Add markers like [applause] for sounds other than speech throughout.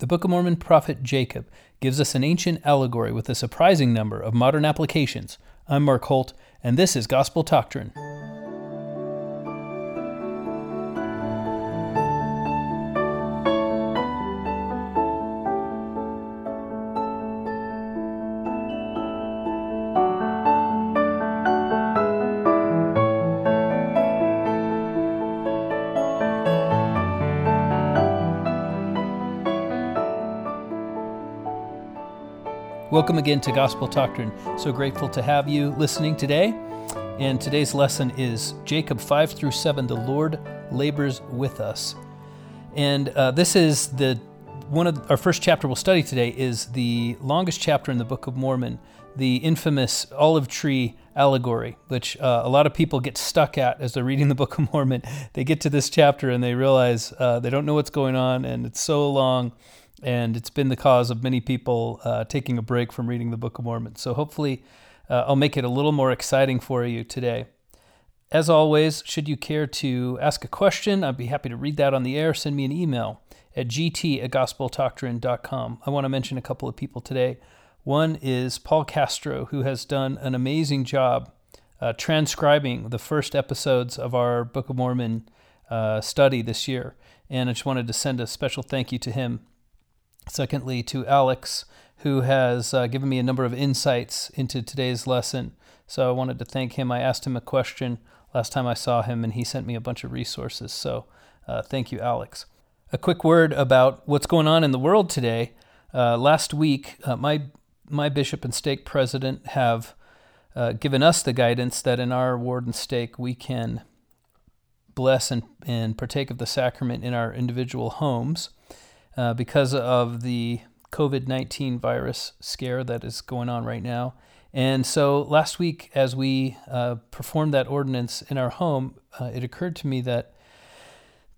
The Book of Mormon prophet Jacob gives us an ancient allegory with a surprising number of modern applications. I'm Mark Holt, and this is Gospel Doctrine. Welcome again to Gospel Doctrine. So grateful to have you listening today. And today's lesson is Jacob 5 through 7 The Lord labors with us. And uh, this is the one of our first chapter we'll study today is the longest chapter in the Book of Mormon, the infamous olive tree allegory, which uh, a lot of people get stuck at as they're reading the Book of Mormon. They get to this chapter and they realize uh, they don't know what's going on, and it's so long and it's been the cause of many people uh, taking a break from reading the Book of Mormon. So hopefully, uh, I'll make it a little more exciting for you today. As always, should you care to ask a question, I'd be happy to read that on the air. Send me an email at gt at. I want to mention a couple of people today. One is Paul Castro, who has done an amazing job uh, transcribing the first episodes of our Book of Mormon uh, study this year. And I just wanted to send a special thank you to him. Secondly, to Alex, who has uh, given me a number of insights into today's lesson. So I wanted to thank him. I asked him a question last time I saw him, and he sent me a bunch of resources. So uh, thank you, Alex. A quick word about what's going on in the world today. Uh, last week, uh, my my bishop and stake president have uh, given us the guidance that in our ward and stake we can bless and, and partake of the sacrament in our individual homes. Uh, because of the COVID 19 virus scare that is going on right now. And so last week, as we uh, performed that ordinance in our home, uh, it occurred to me that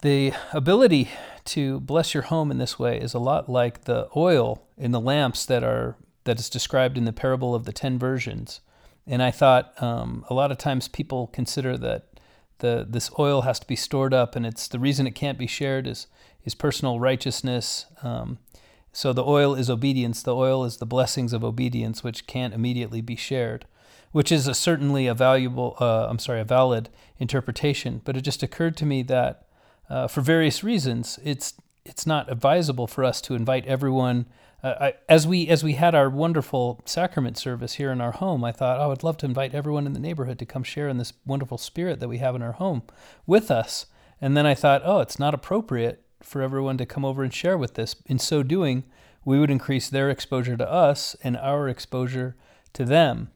the ability to bless your home in this way is a lot like the oil in the lamps that are that is described in the parable of the ten virgins. And I thought um, a lot of times people consider that the this oil has to be stored up, and it's the reason it can't be shared is is personal righteousness. Um, so the oil is obedience. The oil is the blessings of obedience, which can't immediately be shared, which is a, certainly a valuable, uh, I'm sorry, a valid interpretation. But it just occurred to me that uh, for various reasons, it's it's not advisable for us to invite everyone. Uh, I, as we as we had our wonderful sacrament service here in our home, I thought, oh, I'd love to invite everyone in the neighborhood to come share in this wonderful spirit that we have in our home with us. And then I thought, oh, it's not appropriate for everyone to come over and share with this. In so doing, we would increase their exposure to us and our exposure to them.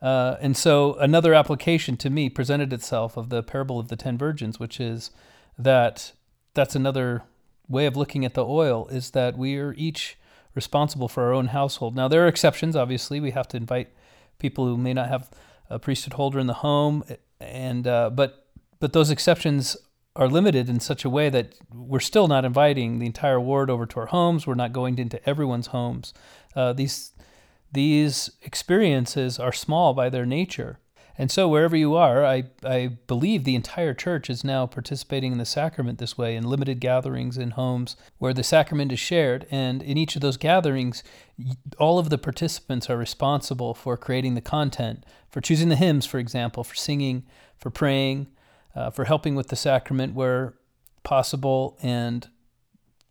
Uh, and so another application to me presented itself of the parable of the ten virgins, which is that that's another way of looking at the oil is that we are each responsible for our own household. Now there are exceptions. Obviously, we have to invite people who may not have a priesthood holder in the home, and uh, but but those exceptions are limited in such a way that we're still not inviting the entire ward over to our homes. We're not going into everyone's homes. Uh, these these experiences are small by their nature. And so, wherever you are, I, I believe the entire church is now participating in the sacrament this way in limited gatherings in homes where the sacrament is shared. And in each of those gatherings, all of the participants are responsible for creating the content, for choosing the hymns, for example, for singing, for praying, uh, for helping with the sacrament where possible, and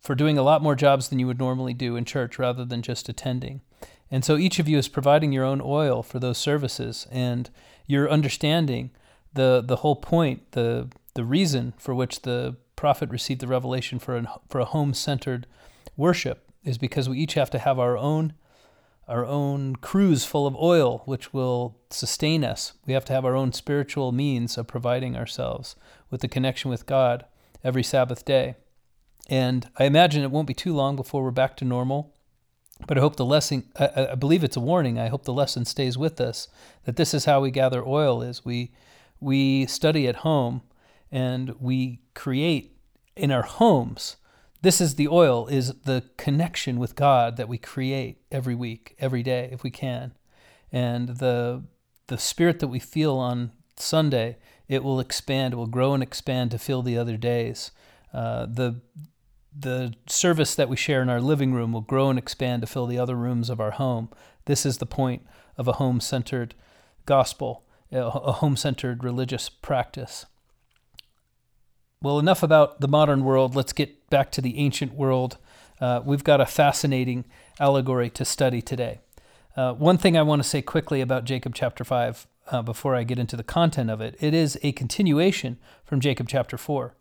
for doing a lot more jobs than you would normally do in church rather than just attending. And so each of you is providing your own oil for those services, and you're understanding the the whole point, the the reason for which the prophet received the revelation for an, for a home centered worship is because we each have to have our own our own cruse full of oil, which will sustain us. We have to have our own spiritual means of providing ourselves with the connection with God every Sabbath day. And I imagine it won't be too long before we're back to normal. But I hope the lesson, I, I believe it's a warning. I hope the lesson stays with us that this is how we gather oil is we, we study at home and we create in our homes this is the oil, is the connection with God that we create every week, every day, if we can. And the the spirit that we feel on Sunday, it will expand, it will grow and expand to fill the other days. Uh, the the service that we share in our living room will grow and expand to fill the other rooms of our home. This is the point of a home centered gospel, a home centered religious practice. Well, enough about the modern world. Let's get back to the ancient world. Uh, we've got a fascinating allegory to study today. Uh, one thing I want to say quickly about Jacob chapter 5 uh, before I get into the content of it it is a continuation from Jacob chapter 4.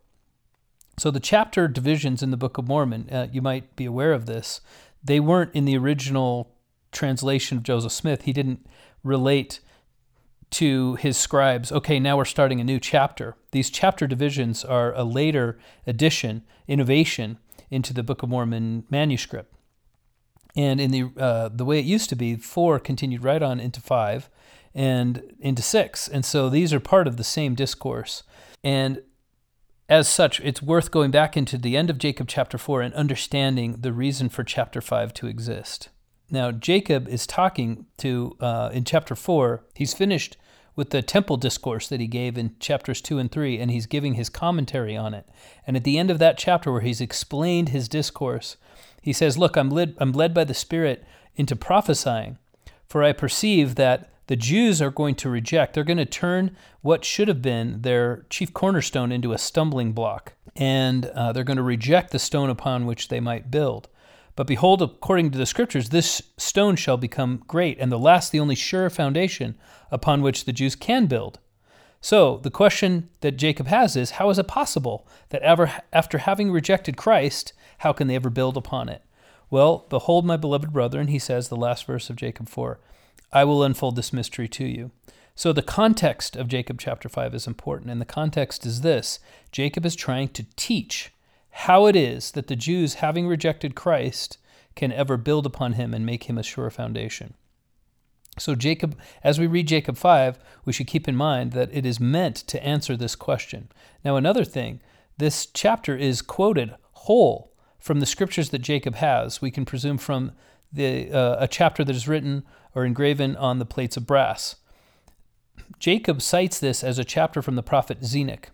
So, the chapter divisions in the Book of Mormon, uh, you might be aware of this, they weren't in the original translation of Joseph Smith. He didn't relate to his scribes, okay, now we're starting a new chapter. These chapter divisions are a later addition, innovation into the Book of Mormon manuscript. And in the uh, the way it used to be, four continued right on into five and into six. And so these are part of the same discourse. And as such, it's worth going back into the end of Jacob chapter 4 and understanding the reason for chapter 5 to exist. Now, Jacob is talking to, uh, in chapter 4, he's finished with the temple discourse that he gave in chapters 2 and 3, and he's giving his commentary on it. And at the end of that chapter, where he's explained his discourse, he says, Look, I'm led, I'm led by the Spirit into prophesying, for I perceive that the Jews are going to reject. They're going to turn what should have been their chief cornerstone into a stumbling block, and uh, they're going to reject the stone upon which they might build. But behold, according to the scriptures, this stone shall become great, and the last, the only sure foundation upon which the Jews can build. So the question that Jacob has is how is it possible that ever, after having rejected Christ, how can they ever build upon it? Well, behold, my beloved brethren, he says, the last verse of Jacob 4, I will unfold this mystery to you. So the context of Jacob chapter 5 is important, and the context is this Jacob is trying to teach how it is that the Jews, having rejected Christ, can ever build upon him and make him a sure foundation. So, Jacob, as we read Jacob 5, we should keep in mind that it is meant to answer this question. Now, another thing, this chapter is quoted whole from the scriptures that Jacob has. We can presume from the, uh, a chapter that is written or engraven on the plates of brass. Jacob cites this as a chapter from the prophet Zenock.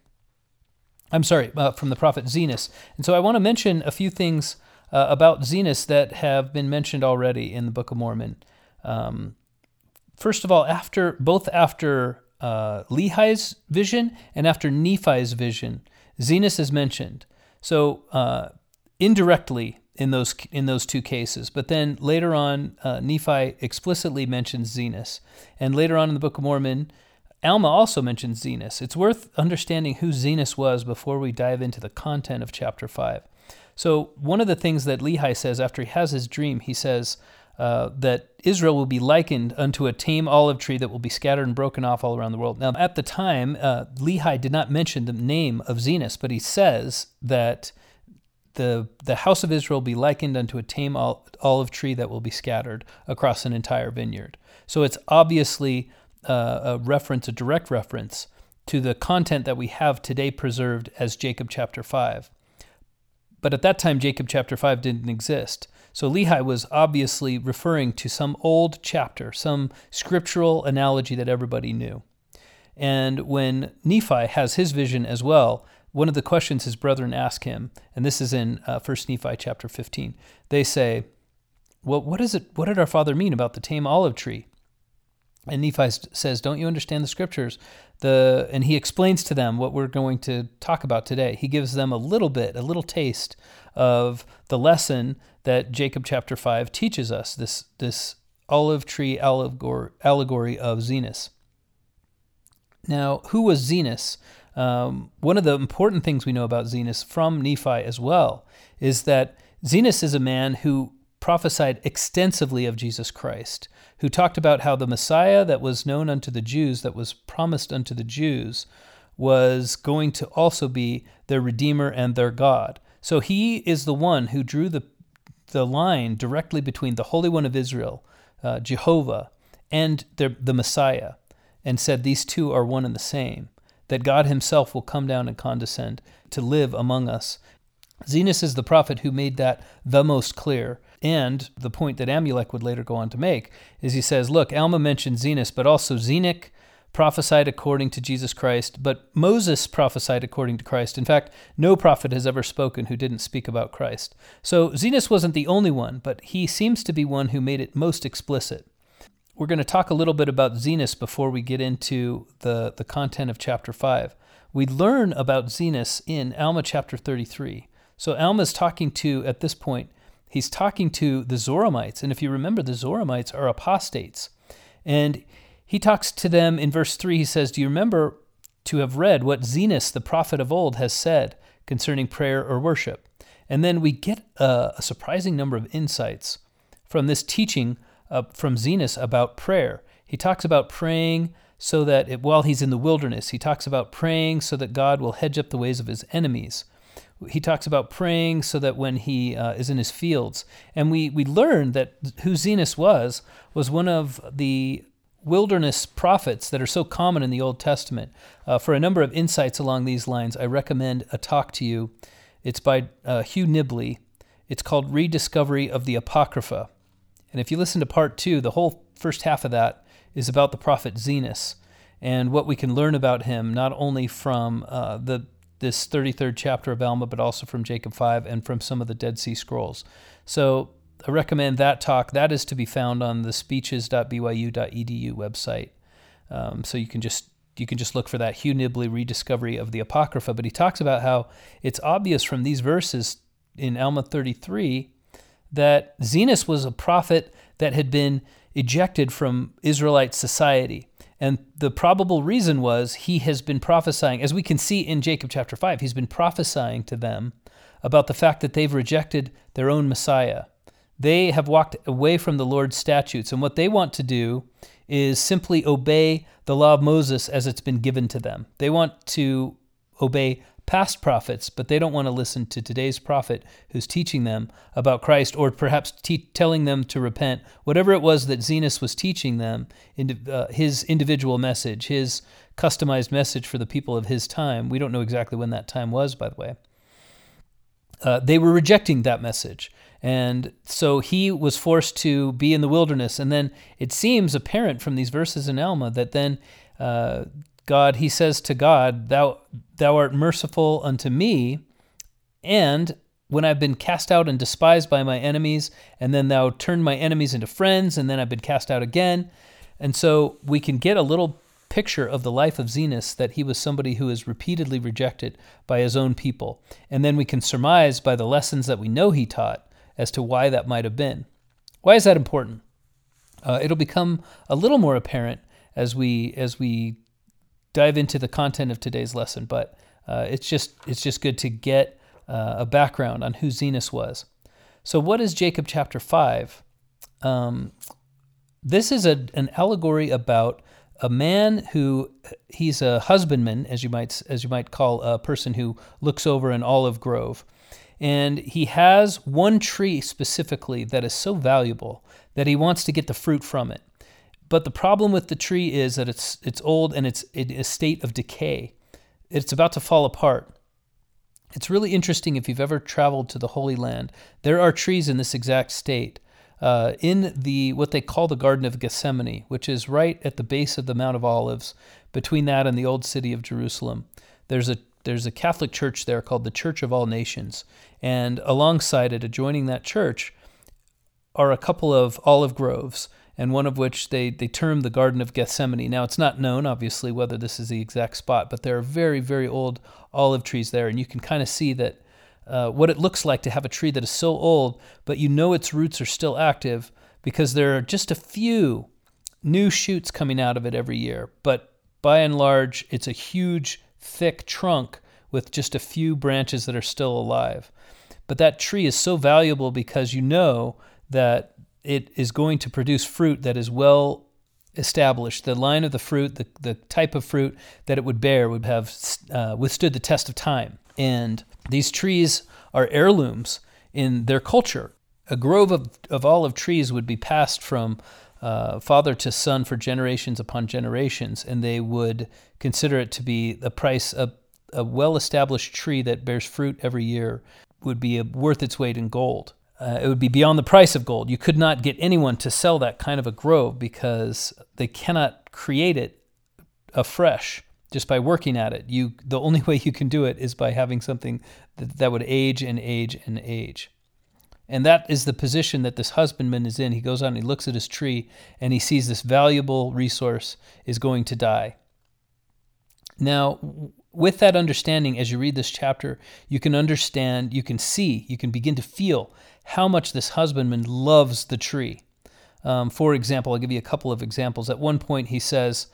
I'm sorry, uh, from the prophet Zenos. And so I want to mention a few things uh, about Zenos that have been mentioned already in the Book of Mormon. Um, first of all, after both after uh, Lehi's vision and after Nephi's vision, Zenos is mentioned. So uh, indirectly in those in those two cases, but then later on, uh, Nephi explicitly mentions Zenos, and later on in the Book of Mormon. Alma also mentions Zenos. It's worth understanding who Zenos was before we dive into the content of chapter 5. So, one of the things that Lehi says after he has his dream, he says uh, that Israel will be likened unto a tame olive tree that will be scattered and broken off all around the world. Now, at the time, uh, Lehi did not mention the name of Zenos, but he says that the, the house of Israel be likened unto a tame olive tree that will be scattered across an entire vineyard. So, it's obviously uh, a reference, a direct reference to the content that we have today preserved as Jacob chapter 5. But at that time, Jacob chapter 5 didn't exist. So Lehi was obviously referring to some old chapter, some scriptural analogy that everybody knew. And when Nephi has his vision as well, one of the questions his brethren ask him, and this is in uh, 1 Nephi chapter 15, they say, Well, what is it? What did our father mean about the tame olive tree? And Nephi says, Don't you understand the scriptures? The, and he explains to them what we're going to talk about today. He gives them a little bit, a little taste of the lesson that Jacob chapter 5 teaches us this, this olive tree allegory allegory of Zenos. Now, who was Zenos? Um, one of the important things we know about Zenos from Nephi as well is that Zenos is a man who prophesied extensively of Jesus Christ who talked about how the Messiah that was known unto the Jews, that was promised unto the Jews, was going to also be their Redeemer and their God. So he is the one who drew the, the line directly between the Holy One of Israel, uh, Jehovah, and the, the Messiah, and said these two are one and the same, that God himself will come down and condescend to live among us. Zenos is the prophet who made that the most clear and the point that Amulek would later go on to make is he says, look, Alma mentioned Zenos, but also Zenock, prophesied according to Jesus Christ, but Moses prophesied according to Christ. In fact, no prophet has ever spoken who didn't speak about Christ. So Zenos wasn't the only one, but he seems to be one who made it most explicit. We're going to talk a little bit about Zenos before we get into the, the content of chapter 5. We learn about Zenos in Alma chapter 33. So Alma's talking to, at this point, he's talking to the Zoramites. And if you remember, the Zoramites are apostates. And he talks to them in verse 3. He says, Do you remember to have read what Zenos, the prophet of old, has said concerning prayer or worship? And then we get a, a surprising number of insights from this teaching uh, from Zenos about prayer. He talks about praying so that it, while he's in the wilderness, he talks about praying so that God will hedge up the ways of his enemies. He talks about praying so that when he uh, is in his fields. And we, we learn that who Zenos was, was one of the wilderness prophets that are so common in the Old Testament. Uh, for a number of insights along these lines, I recommend a talk to you. It's by uh, Hugh Nibley. It's called Rediscovery of the Apocrypha. And if you listen to part two, the whole first half of that is about the prophet Zenos and what we can learn about him, not only from uh, the this 33rd chapter of Alma, but also from Jacob 5 and from some of the Dead Sea Scrolls. So I recommend that talk. That is to be found on the speeches.byu.edu website. Um, so you can just you can just look for that Hugh Nibley rediscovery of the Apocrypha. But he talks about how it's obvious from these verses in Alma 33 that Zenos was a prophet that had been ejected from Israelite society. And the probable reason was he has been prophesying, as we can see in Jacob chapter 5, he's been prophesying to them about the fact that they've rejected their own Messiah. They have walked away from the Lord's statutes, and what they want to do is simply obey the law of Moses as it's been given to them. They want to obey past prophets, but they don't want to listen to today's prophet who's teaching them about Christ or perhaps te- telling them to repent. Whatever it was that Zenos was teaching them, uh, his individual message, his customized message for the people of his time. We don't know exactly when that time was, by the way. Uh, they were rejecting that message. And so he was forced to be in the wilderness. And then it seems apparent from these verses in Alma that then uh, God, he says to God, Thou, thou art merciful unto me, and when I've been cast out and despised by my enemies, and then thou turned my enemies into friends, and then I've been cast out again. And so we can get a little picture of the life of Zenos that he was somebody who is repeatedly rejected by his own people. And then we can surmise by the lessons that we know he taught as to why that might have been. Why is that important? Uh, it'll become a little more apparent as we as we dive into the content of today's lesson. But uh, it's just it's just good to get uh, a background on who Zenos was. So, what is Jacob chapter five? Um, this is a, an allegory about a man who he's a husbandman, as you might as you might call a person who looks over an olive grove, and he has one tree specifically that is so valuable that he wants to get the fruit from it. But the problem with the tree is that it's it's old and it's in a state of decay. It's about to fall apart. It's really interesting if you've ever traveled to the Holy Land. There are trees in this exact state. Uh, in the what they call the Garden of Gethsemane, which is right at the base of the Mount of Olives, between that and the old city of Jerusalem. There's a there's a Catholic church there called the Church of All Nations, and alongside it, adjoining that church, are a couple of olive groves, and one of which they, they term the Garden of Gethsemane. Now, it's not known, obviously, whether this is the exact spot, but there are very, very old olive trees there, and you can kind of see that uh, what it looks like to have a tree that is so old, but you know its roots are still active because there are just a few new shoots coming out of it every year. But by and large, it's a huge, thick trunk with just a few branches that are still alive. But that tree is so valuable because you know that it is going to produce fruit that is well established. The line of the fruit, the, the type of fruit that it would bear, would have uh, withstood the test of time. And these trees are heirlooms in their culture. A grove of, of olive trees would be passed from uh, father to son for generations upon generations, and they would consider it to be the price of a well established tree that bears fruit every year would be worth its weight in gold. Uh, it would be beyond the price of gold. You could not get anyone to sell that kind of a grove because they cannot create it afresh just by working at it. You the only [laughs] way you can do it is by having something that, that would age and age and age. And that is the position that this husbandman is in. He goes out and he looks at his tree and he sees this valuable resource is going to die. Now, with that understanding, as you read this chapter, you can understand, you can see, you can begin to feel how much this husbandman loves the tree. Um, for example, I'll give you a couple of examples. At one point, he says,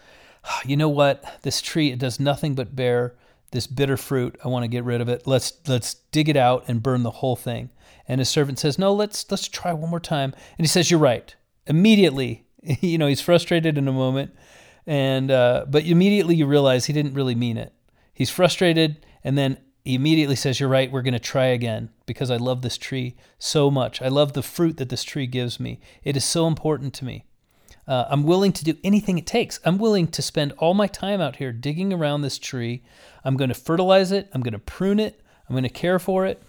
ah, You know what? This tree, it does nothing but bear this bitter fruit. I want to get rid of it. Let's let's dig it out and burn the whole thing. And his servant says, "No, let's let's try one more time." And he says, "You're right." Immediately, [laughs] you know, he's frustrated in a moment, and uh, but immediately you realize he didn't really mean it. He's frustrated, and then he immediately says, "You're right. We're going to try again because I love this tree so much. I love the fruit that this tree gives me. It is so important to me." Uh, I'm willing to do anything it takes. I'm willing to spend all my time out here digging around this tree. I'm going to fertilize it. I'm going to prune it. I'm going to care for it.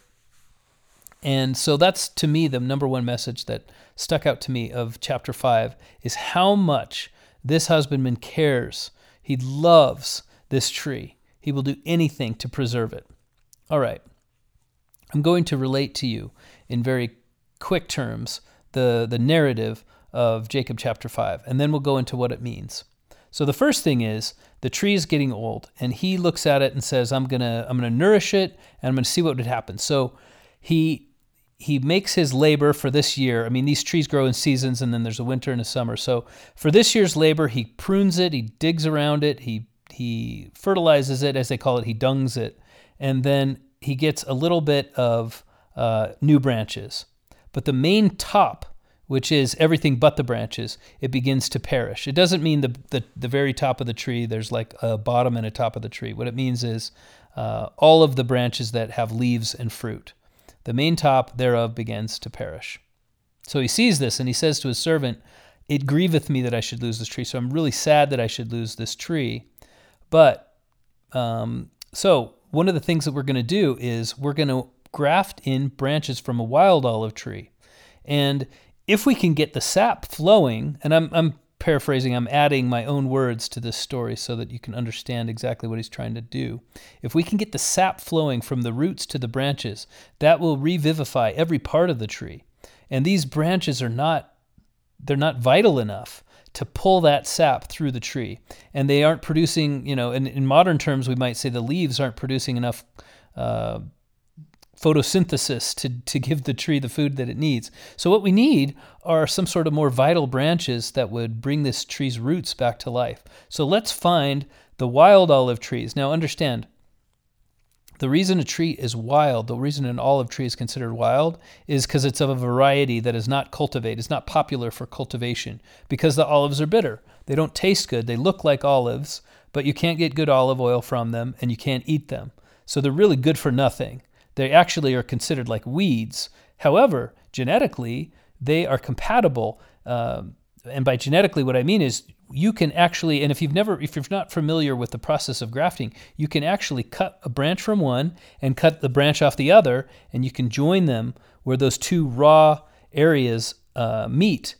And so that's to me the number one message that stuck out to me of chapter 5 is how much this husbandman cares. He loves this tree. He will do anything to preserve it. All right. I'm going to relate to you in very quick terms the, the narrative of Jacob chapter 5, and then we'll go into what it means. So the first thing is the tree is getting old, and he looks at it and says, "I'm gonna I'm gonna nourish it, and I'm gonna see what would happen." So he he makes his labor for this year. I mean, these trees grow in seasons, and then there's a winter and a summer. So for this year's labor, he prunes it, he digs around it, he he fertilizes it, as they call it, he dungs it, and then he gets a little bit of uh, new branches. But the main top which is everything but the branches, it begins to perish. It doesn't mean the, the, the very top of the tree, there's like a bottom and a top of the tree. What it means is uh, all of the branches that have leaves and fruit. The main top thereof begins to perish. So he sees this and he says to his servant, It grieveth me that I should lose this tree. So I'm really sad that I should lose this tree. But um, so one of the things that we're going to do is we're going to graft in branches from a wild olive tree. And if we can get the sap flowing, and I'm, I'm paraphrasing, I'm adding my own words to this story so that you can understand exactly what he's trying to do. If we can get the sap flowing from the roots to the branches, that will revivify every part of the tree. And these branches are not they're not vital enough to pull that sap through the tree. And they aren't producing, you know, in, in modern terms, we might say the leaves aren't producing enough uh, photosynthesis to, to give the tree the food that it needs. So, what we need are some sort of more vital branches that would bring this tree's roots back to life. So, let's find the wild olive trees. Now, understand, the reason a tree is wild, the reason an olive tree is considered wild, is because it's of a variety that is not cultivated, it's not popular for cultivation, because the olives are bitter. They don't taste good. They look like olives, but you can't get good olive oil from them and you can't eat them. So they're really good for nothing. They actually are considered like weeds. However, genetically, they are compatible. Um, and by genetically, what I mean is you can actually, and if you've never, if you're not familiar with the process of grafting, you can actually cut a branch from one and cut the branch off the other, and you can join them where those two raw areas uh, meet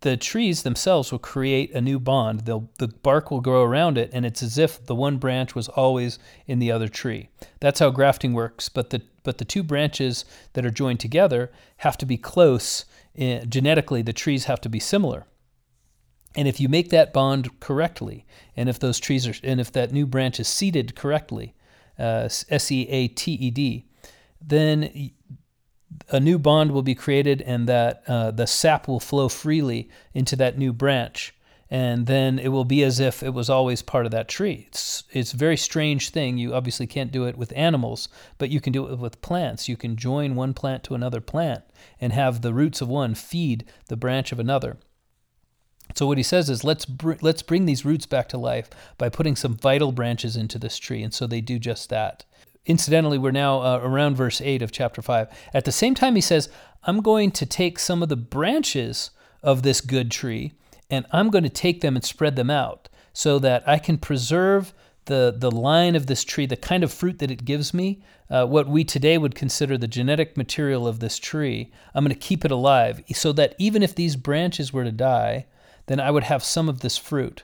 the trees themselves will create a new bond. They'll, the bark will grow around it, and it's as if the one branch was always in the other tree. That's how grafting works. But the but the two branches that are joined together have to be close. Eh, genetically, the trees have to be similar. And if you make that bond correctly, and if those trees are, and if that new branch is seated correctly, uh, S E A T E D, then a new bond will be created and that uh, the sap will flow freely into that new branch and then it will be as if it was always part of that tree. It's it's a very strange thing. You obviously can't do it with animals, but you can do it with plants. You can join one plant to another plant and have the roots of one feed the branch of another. So what he says is let's br- let's bring these roots back to life by putting some vital branches into this tree, and so they do just that. Incidentally, we're now uh, around verse 8 of chapter 5. At the same time, he says, I'm going to take some of the branches of this good tree and I'm going to take them and spread them out so that I can preserve the, the line of this tree, the kind of fruit that it gives me, uh, what we today would consider the genetic material of this tree. I'm going to keep it alive so that even if these branches were to die, then I would have some of this fruit.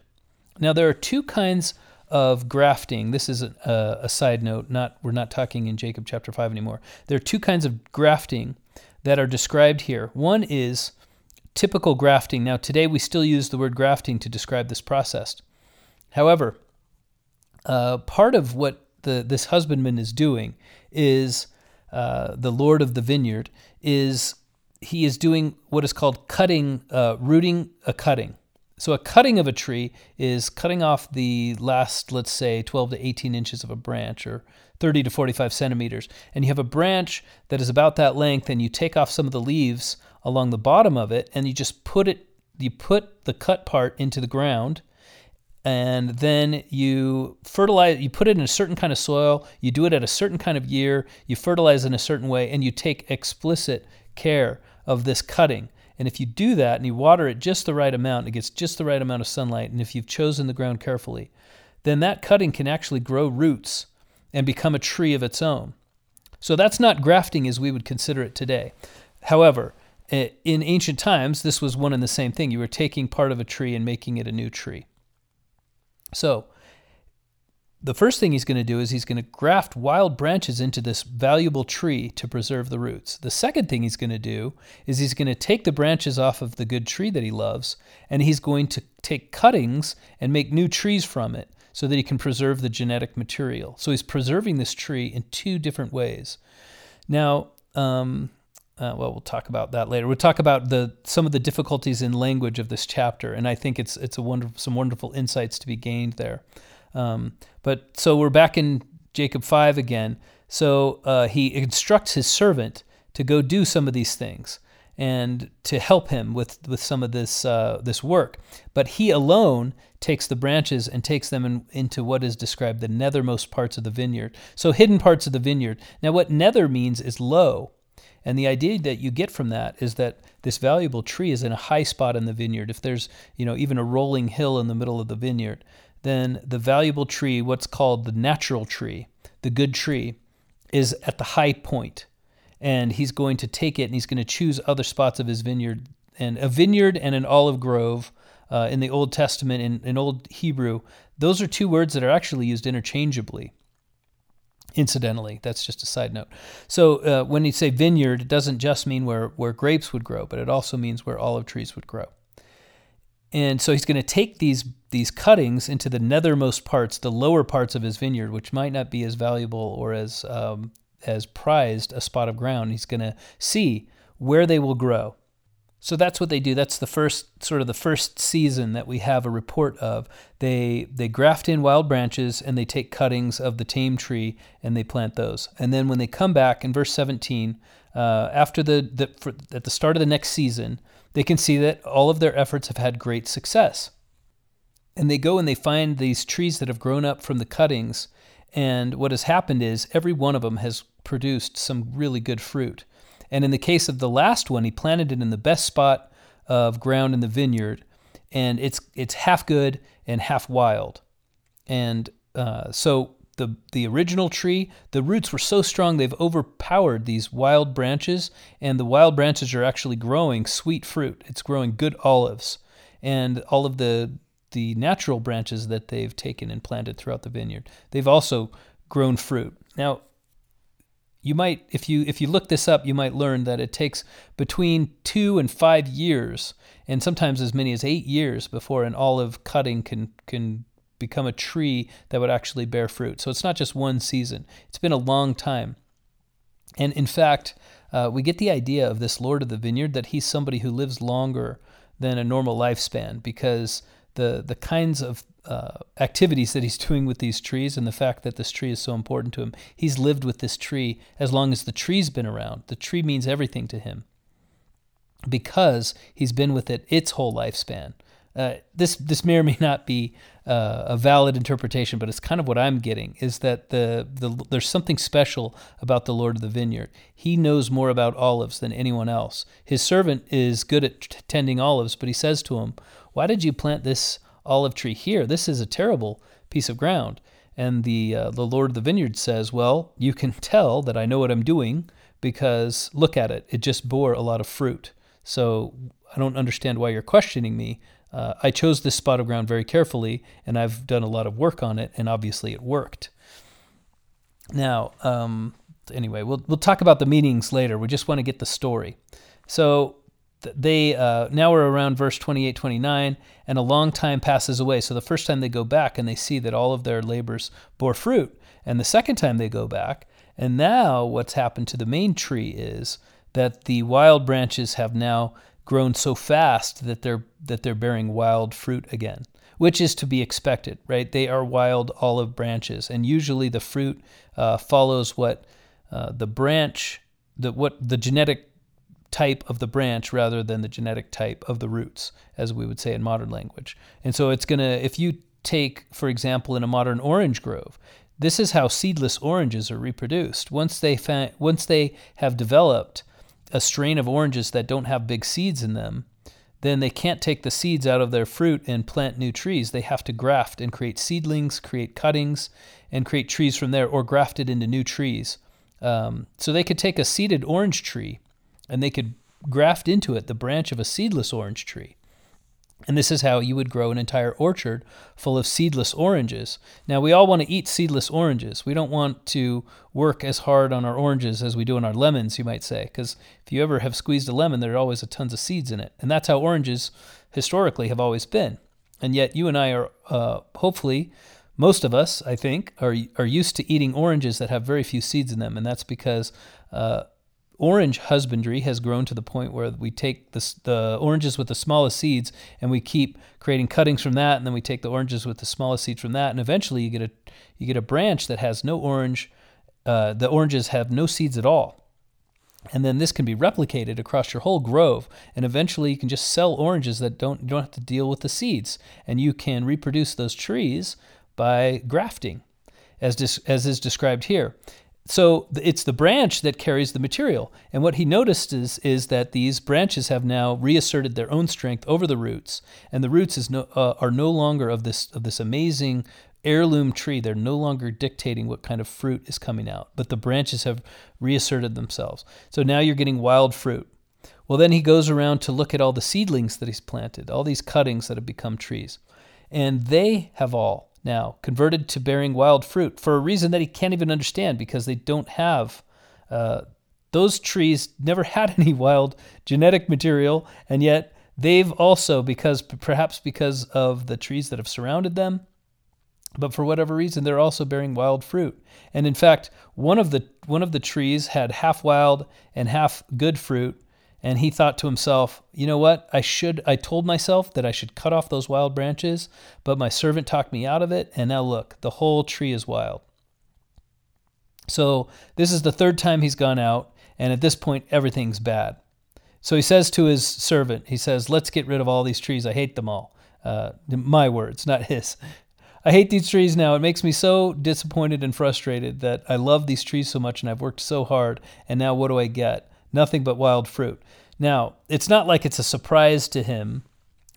Now, there are two kinds of grafting. This is a, a, side note. Not we're not talking in Jacob chapter five anymore. There are two kinds of grafting that are described here. One is typical grafting. Now, today we still use the word grafting to describe this process. However, uh, part of what the this husbandman is doing is uh, the Lord of the vineyard is he is doing what is called cutting, uh, rooting a cutting. So a cutting of a tree is cutting off the last, let's say, 12 to 18 inches of a branch or 30 to 45 centimeters. And you have a branch that is about that length, and you take off some of the leaves along the bottom of it, and you just put it, you put the cut part into the ground, and then you fertilize you put it in a certain kind of soil you do it at a certain kind of year you fertilize in a certain way and you take explicit care of this cutting and if you do that and you water it just the right amount, it gets just the right amount of sunlight, and if you've chosen the ground carefully, then that cutting can actually grow roots and become a tree of its own. So that's not grafting as we would consider it today. However, eh, in ancient times, this was one and the same thing. You were taking part of a tree and making it a new tree. So, the first thing he's going to do is he's going to graft wild branches into this valuable tree to preserve the roots. The second thing he's going to do is he's going to take the branches off of the good tree that he loves and he's going to take cuttings and make new trees from it so that he can preserve the genetic material. So he's preserving this tree in two different ways. Now, um, uh, well, we'll talk about that later. We'll talk about the some of the difficulties in language of this chapter, and I think it's it's a wonderful some wonderful insights to be gained there. Um, but so we're back in Jacob 5 again. So uh, he instructs his servant to go do some of these things and to help him with, with some of this, uh, this work. But he alone takes the branches and takes them in, into what is described the nethermost parts of the vineyard. So, hidden parts of the vineyard. Now, what nether means is low. And the idea that you get from that is that this valuable tree is in a high spot in the vineyard. If there's, you know, even a rolling hill in the middle of the vineyard, then the valuable tree, what's called the natural tree, the good tree, is at the high point. And he's going to take it and he's going to choose other spots of his vineyard. And a vineyard and an olive grove uh, in the Old Testament, in, in Old Hebrew, those are two words that are actually used interchangeably. Incidentally, that's just a side note. So uh, when you say vineyard, it doesn't just mean where, where grapes would grow, but it also means where olive trees would grow. And so he's going to take these these cuttings into the nethermost parts, the lower parts of his vineyard, which might not be as valuable or as um, as prized a spot of ground. He's going to see where they will grow. So that's what they do. That's the first sort of the first season that we have a report of. They they graft in wild branches and they take cuttings of the tame tree and they plant those. And then when they come back in verse 17, uh, after the, the for, at the start of the next season, they can see that all of their efforts have had great success. And they go and they find these trees that have grown up from the cuttings. And what has happened is every one of them has produced some really good fruit. And in the case of the last one, he planted it in the best spot of ground in the vineyard, and it's it's half good and half wild. And uh, so the the original tree, the roots were so strong they've overpowered these wild branches, and the wild branches are actually growing sweet fruit. It's growing good olives, and all of the the natural branches that they've taken and planted throughout the vineyard, they've also grown fruit. Now, you might if you if you look this up, you might learn that it takes between two and five years, and sometimes as many as eight years before an olive cutting can can become a tree that would actually bear fruit. So it's not just one season, it's been a long time. And in fact, uh, we get the idea of this Lord of the Vineyard that he's somebody who lives longer than a normal lifespan because the, the kinds of uh, activities that he's [laughs] doing with these trees and the fact that this tree is so important to him, he's lived with this tree as long as the tree's been around. The tree means everything to him because he's been with it its whole lifespan. Uh, this this may or may not be uh, a valid interpretation, but it's kind of what I'm getting is that the, the there's something special about the Lord of the vineyard. He knows more about olives than anyone else. His servant is good at tending olives, but he says to him, "Why did you plant this olive tree here? This is a terrible piece of ground." And the uh, the Lord of the vineyard says, "Well, you can [laughs] tell that I know what I'm doing because look at it; it just bore a lot of fruit." So I don't understand why you're questioning me. Uh, I chose this spot of ground very carefully, and I've done a lot of work on it, and obviously it worked. Now, um, anyway, we'll we'll talk about the meanings later. We just want to get the story. So they uh, now we're around verse 28 29 and a long time passes away. So the first time they go back and they see that all of their labors bore fruit and the second time they go back and now what's happened to the main tree is that the wild branches have now grown so fast that they're that they're bearing wild fruit again which is to be expected right? They are wild olive branches and usually the fruit uh, follows what uh, the branch the what the genetic type of the branch rather than the genetic type of the roots, as we would say in modern language. And so it's going to, if you take, for example, in a modern orange grove, this is how seedless oranges are reproduced. Once they, fa- once they have developed a strain of oranges that don't have big seeds in them, then they can't take the seeds out of their fruit and plant new trees. They have to graft and create seedlings, create cuttings, and create trees from there, or graft it into new trees. Um, so they could take a seeded orange tree and they could graft into it the branch of a seedless orange tree. And this is how you would grow an entire orchard full of seedless oranges. Now, we all want to eat seedless oranges. We don't want to work as hard on our oranges as we do on our lemons, you might say, because if you ever have squeezed a lemon, there are always a tons of seeds in it. And that's how oranges historically have always been. And yet, you and I are uh, hopefully, most of us, I think, are, are used to eating oranges that have very few seeds in them. And that's because uh, orange husbandry has grown to the point where we take the, the oranges with the smallest seeds and we keep creating cuttings from that and then we take the oranges with the smallest seeds from that and eventually you get a you get a branch that has no orange uh, the oranges have no seeds at all. And then this can be replicated across your whole grove and eventually you can just sell oranges that don't you don't have to deal with the seeds. And you can reproduce those trees by grafting as, dis, as is described here so it's the branch that carries the material. And what he noticed is, is that these branches have now reasserted their own strength over the roots, and the roots is no, uh, are no longer of this of this amazing heirloom tree. They're no longer dictating what kind of fruit is coming out, but the branches have reasserted themselves. So now you're getting wild fruit. Well, then he goes around to look at all the seedlings that he's planted, all these cuttings that have become trees, and they have all now, converted to bearing wild fruit for a reason that he can't even understand because they don't have. Uh, those trees never [laughs] had any wild genetic material, and yet they've also, because perhaps because of the trees that have surrounded them, but for whatever reason, they're also bearing wild fruit. And in fact, one of the one of the trees had half wild and half good fruit, and he thought to himself, you know what? I should I told myself that I should cut off those wild branches, but my servant talked me out of it, and now look, the whole tree is wild. So, this is the third time he's gone out, and at this point everything's bad. So he says to his servant, he says, "Let's get rid of all these trees. I hate them all." Uh, my words, not his. I hate these trees now. It makes me so disappointed and frustrated that I love these trees so much and I've worked so hard, and now what do I get? Nothing but wild fruit. Now, it's not like it's a surprise to him.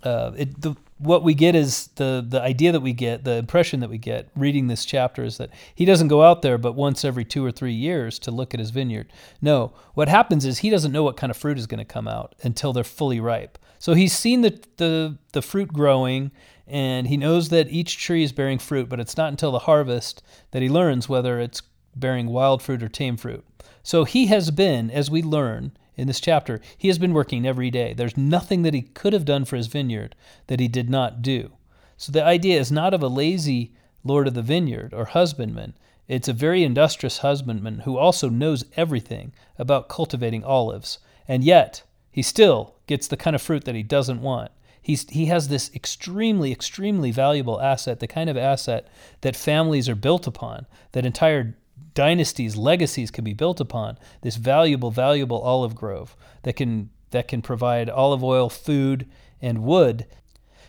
Uh, it, the, what we get is the the idea that we get, the impression that we get reading this chapter is that he doesn't go out there but once every two or three years to look at his vineyard. No, what happens is he doesn't know what kind of fruit is going to come out until they're fully ripe. So he's seen the, the the fruit growing and he knows that each tree is bearing fruit, but it's not until the harvest that he learns whether it's bearing wild fruit or tame fruit. So he has been, as we learn in this chapter, he has been working every day. There's nothing that he could have done for his vineyard that he did not do. So the idea is not of a lazy lord of the vineyard or husbandman. It's a very industrious husbandman who also knows everything about cultivating olives. And yet, he still gets the kind of fruit that he doesn't want. He's, he has this extremely, extremely valuable asset, the kind of asset that families are built upon, that entire dynasties, legacies can be built upon this valuable, valuable olive grove that can that can provide olive oil, food, and wood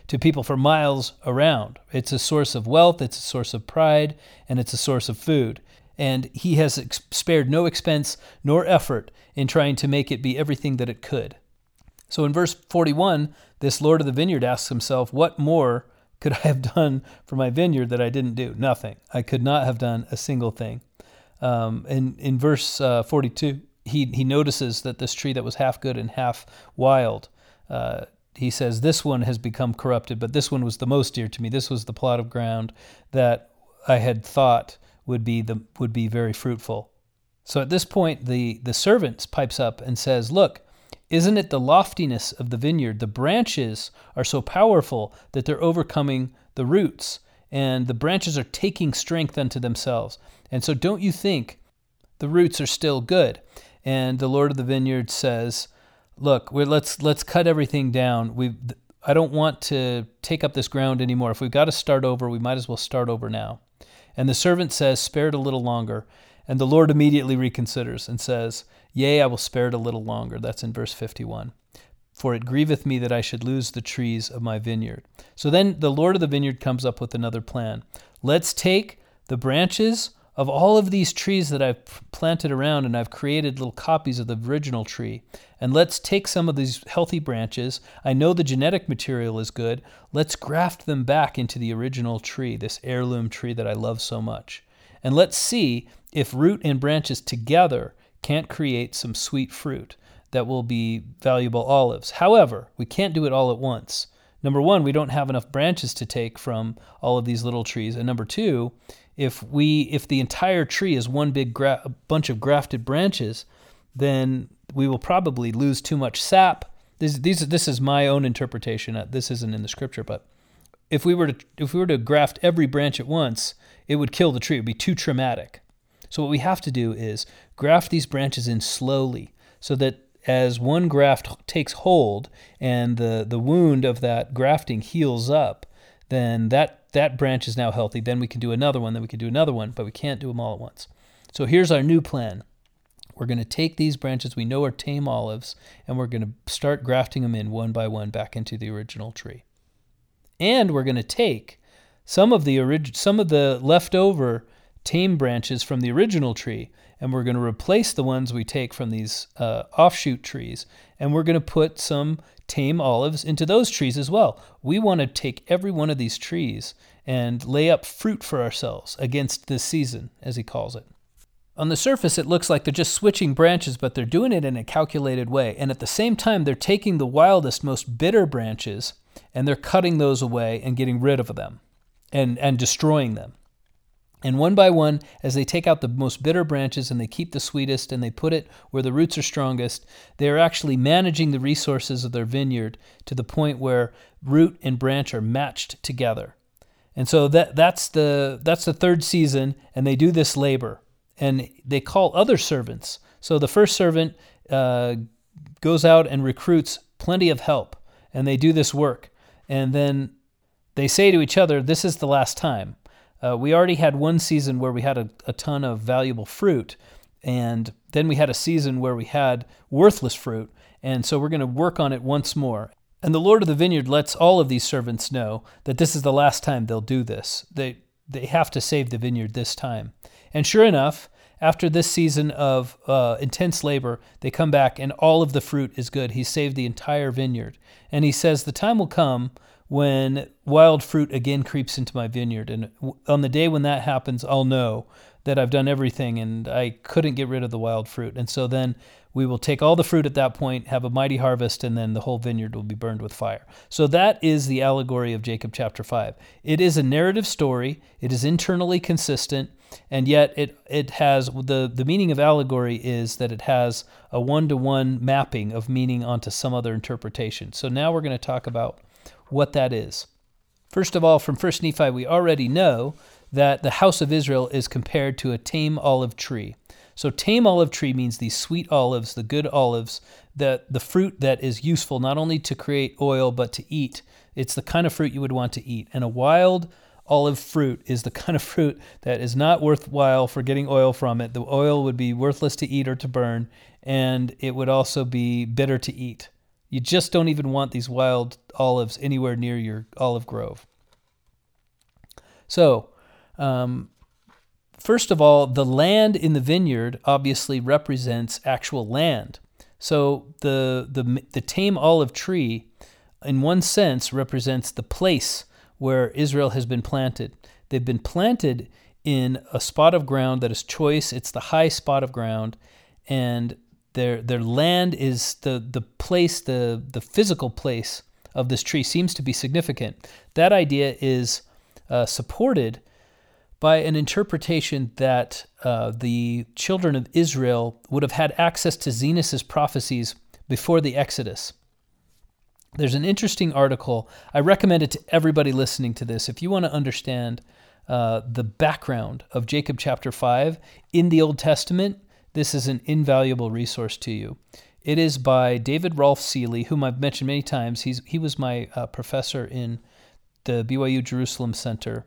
to people for miles around. It's a source of wealth, it's a source of pride, and it's a source of food. And he has ex- spared no expense nor effort in trying to make it be everything that it could. So in verse 41, this Lord of the vineyard asks himself, What more could I have done for my vineyard that I didn't do? Nothing. I could not have done a single thing. Um, in in verse uh, 42, he he notices that this tree that was half good and half wild uh, he says, This one has become corrupted, but this one was the most dear to me. This was the plot of ground that I had thought would be the would be very fruitful. So at this point the the servant pipes up and says, Look, isn't it the loftiness of the vineyard? The branches are so powerful that they're overcoming the roots, and the branches are taking strength unto themselves. And so don't you think the roots are still good? And the Lord of the vineyard says, Look, let's let's cut everything down. We I don't want to take up this ground anymore. If we've got to start over, we might as well start over now. And the servant says, Spare it a little longer. And the Lord immediately reconsiders and says, Yea, I will spare it a little longer. That's in verse 51. For it grieveth me that I should lose the trees of my vineyard. So then the Lord of the vineyard comes up with another plan. Let's take the branches of all of these trees that I've planted around and I've created little copies of the original tree. And let's take some of these healthy branches. I know the genetic material is good. Let's graft them back into the original tree, this heirloom tree that I love so much. And let's see if root and branches together can't create some sweet fruit that will be valuable olives. However, we can't do it all at once. Number one, we don't have enough branches to take from all of these little trees. And number two, if we if the entire tree is one big gra- bunch of grafted branches, then we will probably lose too much sap. This, these, this is my own interpretation. Uh, this isn't in the scripture, but if we were to if we were to graft every branch at once, it would kill the tree. It would be too traumatic. So what we have to do is graft these branches in slowly, so that as one graft takes hold and the the wound of that grafting heals up, then that that branch is now healthy. Then we can do another one, then we can do another one, but we can't do them all at once. So here's our new plan. We're going to take these branches we know are tame olives and we're going to start grafting them in one by one back into the original tree. And we're going to take some of the orig- some of the leftover tame branches from the original tree and we're going to replace the ones we take from these uh, offshoot trees and we're going to put some tame olives into those trees as well. We want to take every one of these trees and lay up fruit for ourselves against this season, as he calls it. On the surface, it looks like they're just switching branches, but they're doing it in a calculated way. And at the same time, they're taking the wildest, most bitter branches and they're cutting those away and getting rid of them and, and destroying them. And one by one, as they take out the most bitter branches and they keep the sweetest and they put it where the roots are strongest, they are actually managing the resources of their vineyard to the point where root and branch are matched together. And so that, that's, the, that's the third season, and they do this labor. And they call other servants. So the first servant uh, goes out and recruits plenty of help, and they do this work. And then they say to each other, This is the last time. Uh, we already had one season where we had a, a ton of valuable fruit, and then we had a season where we had worthless fruit. And so we're going to work on it once more. And the Lord of the vineyard lets all of these servants know that this is the last time they'll do this. They, they have to save the vineyard this time. And sure enough, after this season of uh, intense labor, they come back and all of the fruit is good. He saved the entire vineyard. And he says, The time will come when wild fruit again creeps into my vineyard. And on the day when that happens, I'll know that I've done everything and I couldn't get rid of the wild fruit. And so then we will take all the fruit at that point, have a mighty harvest, and then the whole vineyard will be burned with fire. So that is the allegory of Jacob chapter 5. It is a narrative story, it is internally consistent, and yet it, it has the, the meaning of allegory is that it has a one to one mapping of meaning onto some other interpretation. So now we're going to talk about what that is. First of all, from 1 Nephi, we already know that the house of Israel is compared to a tame olive tree. So, tame olive tree means these sweet olives, the good olives, that the fruit that is useful not only to create oil but to eat. It's the kind of fruit you would want to eat. And a wild olive fruit is the [laughs] kind of fruit that is not worthwhile for getting oil from it. The oil would be worthless to eat or to burn, and it would also be bitter to eat. You just don't even want these wild olives anywhere near your olive grove. So, um, first of all, the land in the vineyard obviously represents actual land. So the, the, the tame olive tree, in one sense, represents the place where Israel has been planted. They've been planted in a spot of ground that is choice, it's the high spot of ground, and their their land is the the place the the physical place of this tree seems to be significant. That idea is uh, supported by an interpretation that uh, the children of Israel would have had access to Zenos's prophecies before the Exodus. There's an interesting article. I recommend it to everybody listening to this. If you want to understand uh, the background of Jacob chapter 5 in the Old Testament, this is an invaluable resource to you. It is by David Rolph Seely, whom I've mentioned many times. He's, he was my uh, professor in the BYU Jerusalem Center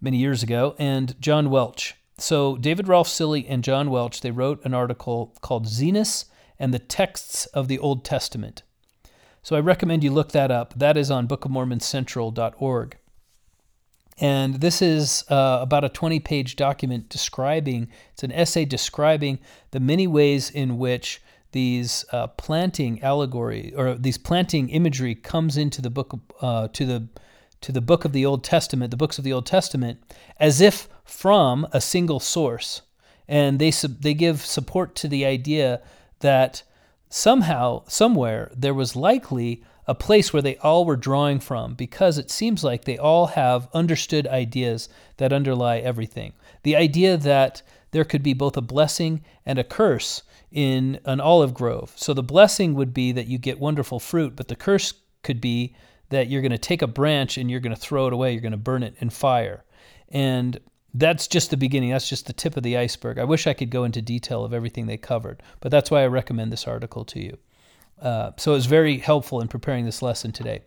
many years ago, and John Welch. So David Rolph Seely and John Welch, they wrote an article called Zenos and the Texts of the Old Testament. So I recommend you look that up. That is on bookofmormoncentral.org. And this is uh, about a 20 page document describing, it's an essay describing the many ways in which these uh, planting allegory or these planting imagery comes into the book uh, to the to the book of the Old Testament, the books of the Old Testament, as if from a single source, and they they give support to the idea that somehow, somewhere, there was likely a place where they all were drawing from because it seems like they all have understood ideas that underlie everything. The idea that there could be both a blessing and a curse in an olive grove. So the blessing would be that you get wonderful fruit, but the curse could be that you're going to take a branch and you're going to throw it away, you're going to burn it in fire. And that's just the beginning. That's just the tip of the iceberg. I wish I could go into detail of everything they covered, but that's why I recommend this article to you. Uh, so was very helpful in preparing this lesson today.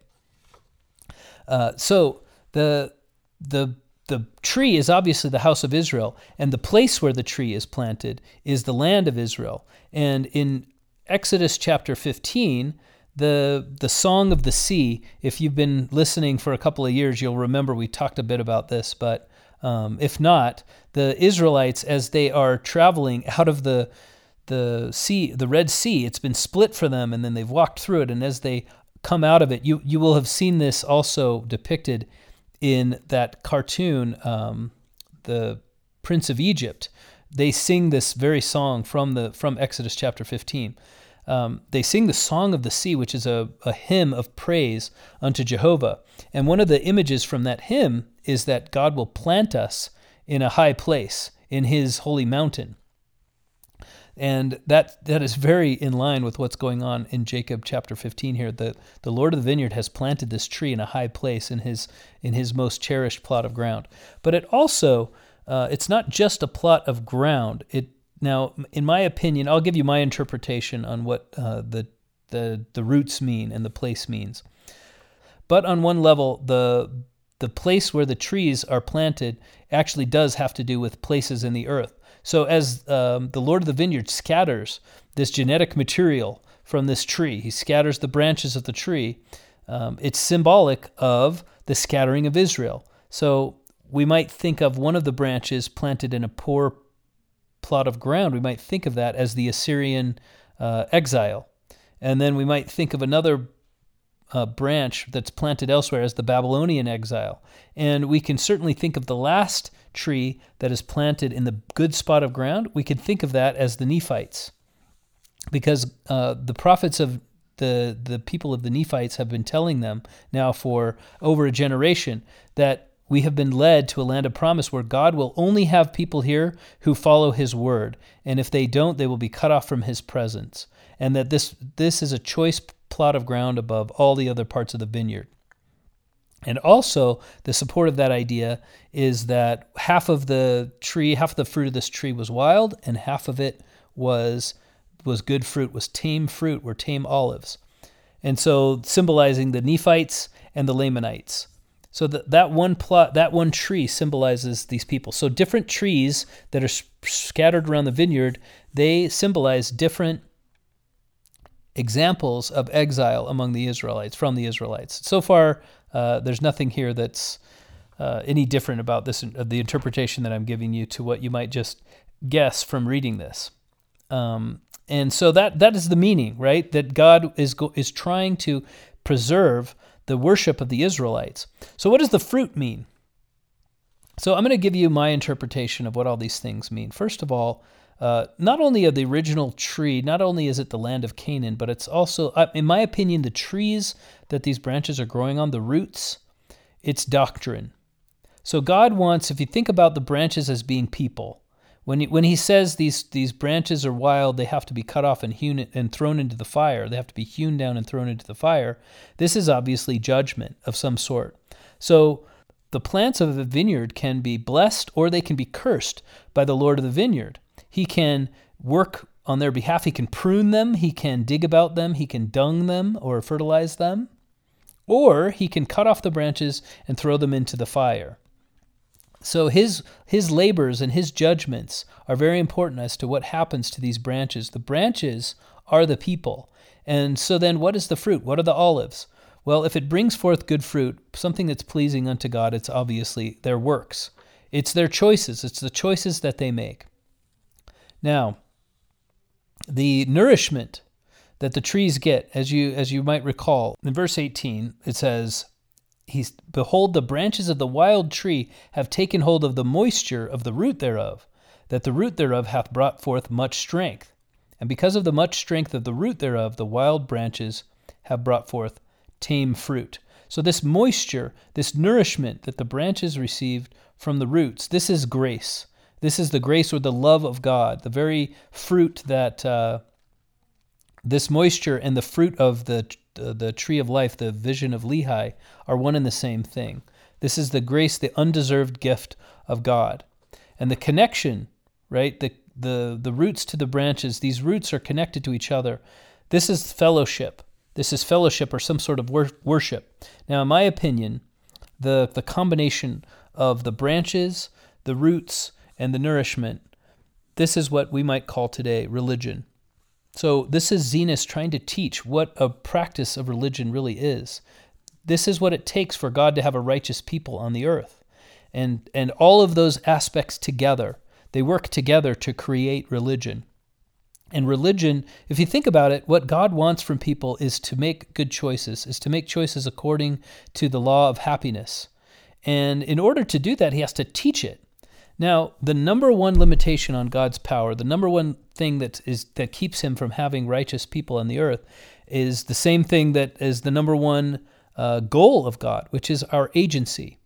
Uh, so the the the tree is obviously the house of Israel, and the place where the tree is planted is the land of Israel. And in Exodus chapter 15, the the song of the sea. If you've been listening for a couple of years, you'll remember we talked a bit about this. But um, if not, the Israelites, as they are traveling out of the the sea, the Red Sea, it's been split for them, and then they've walked through it. And as they come out of it, you you will have seen this also depicted in that cartoon, um, the Prince of Egypt. They sing this very song from the from Exodus chapter 15. Um, they sing the Song of the Sea, which is a, a hymn of praise unto Jehovah. And one of the images from that hymn is that God will plant us in a high place in his holy mountain. And that that is very in line with what's going on in Jacob chapter 15 here. The the Lord of the vineyard has planted this tree in a high place in his in his most cherished plot of ground. But it also uh, it's not just a plot of ground. It now, in my opinion, I'll give you my interpretation on what uh, the, the, the roots mean and the place means. But on one level, the, the place where the trees are planted actually does have to do with places in the earth. So, as um, the Lord of the vineyard scatters this genetic material from this tree, he scatters the branches of the tree. Um, it's symbolic of the scattering of Israel. So, we might think of one of the branches planted in a poor plot of ground, we might think of that as the Assyrian uh, exile. And then we might think of another uh, branch that's planted elsewhere as the Babylonian exile. And we can certainly think of the last tree that is planted in the good spot of ground. We could think of that as the Nephites. Because uh, the prophets of the, the people of the Nephites have been telling them now for over a generation that we have been led to a land of promise where God will only have people here who follow his word, and if they don't, they will be cut off from his presence. And that this this is a choice plot of ground above all the other parts of the vineyard. And also, the support of that idea is that half of the tree, half of the fruit of this tree was wild, and half of it was was good fruit, was tame fruit, were tame olives. And so symbolizing the Nephites and the Lamanites. So that that one plot, that one tree symbolizes these people. So different trees that are scattered around the vineyard, they symbolize different examples of exile among the Israelites from the Israelites. So far, uh, there's nothing here that's uh, any different about this uh, the interpretation that I'm giving you to what you might just guess from reading this. Um, and so that that is the meaning, right? That God is go- is trying to preserve the worship of the Israelites. So, what does the fruit mean? So, I'm going to give you my interpretation of what all these things mean. First of all, uh, not only of the original tree, not only is it the land of Canaan, but it's also, uh, in my opinion, the trees that these branches are growing on, the roots, it's doctrine. So God wants, if you think about the branches as being people, when he, when he says these these branches are wild, they have to be cut off and hewn and thrown into the fire. They have to be hewn down and thrown into the fire. This is obviously judgment of some sort. So the plants of the vineyard can be blessed or they can be cursed by the Lord of the vineyard. He can work on their behalf. He can prune them. He can dig about them. He can dung them or fertilize them. Or he can cut off the branches and throw them into the fire. So his his labors and his judgments are very important as to what happens to these branches. The branches are the people. And so then what is the fruit? What are the olives? Well, if it brings forth good fruit, something that's pleasing unto God, it's obviously their works. It's their choices. It's the choices that they make. Now, the nourishment that the trees get, as you as you might recall, in verse 18, it says, He's behold the branches of the wild tree have taken hold of the moisture of the root thereof, that the root thereof hath brought forth much strength. And because of the much strength of the root thereof, the wild branches have brought forth tame fruit. So, this moisture, this nourishment that the branches received from the roots, this is grace. This is the grace or the love of God, the very fruit that uh, this moisture and the fruit of the the, the tree of life, the vision of Lehi, are one and the same thing. This is the grace, the undeserved gift of God. And the connection, right? The, the, the roots to the branches, these roots are connected to each other. This is fellowship. This is fellowship or some sort of wor- worship. Now, in my opinion, the, the combination of the branches, the roots, and the nourishment, this is what we might call today religion. So, this is Zenos trying to teach what a practice of religion really is. This is what it takes for God to have a righteous people on the earth. And, and all of those aspects together, they work together to create religion. And religion, if you think about it, what God wants from people is to make good choices, is to make choices according to the law of happiness. And in order to do that, he has to teach it. Now, the number one limitation on God's power, the number one thing that is that keeps him from having righteous people on the earth, is the same thing that is the number one uh, goal of God, which is our agency.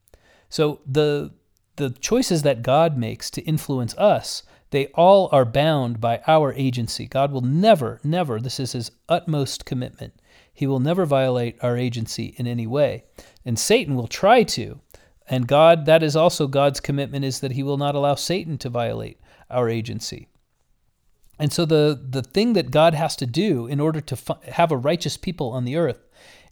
So the the choices that God makes to influence us, they all are bound by our agency. God will never, never, this is his utmost commitment. He will never violate our agency in any way. And Satan will try to, and God, that is also God's commitment, is that He will not allow Satan to violate our agency. And so the, the thing that God has to do in order to have a righteous people on the earth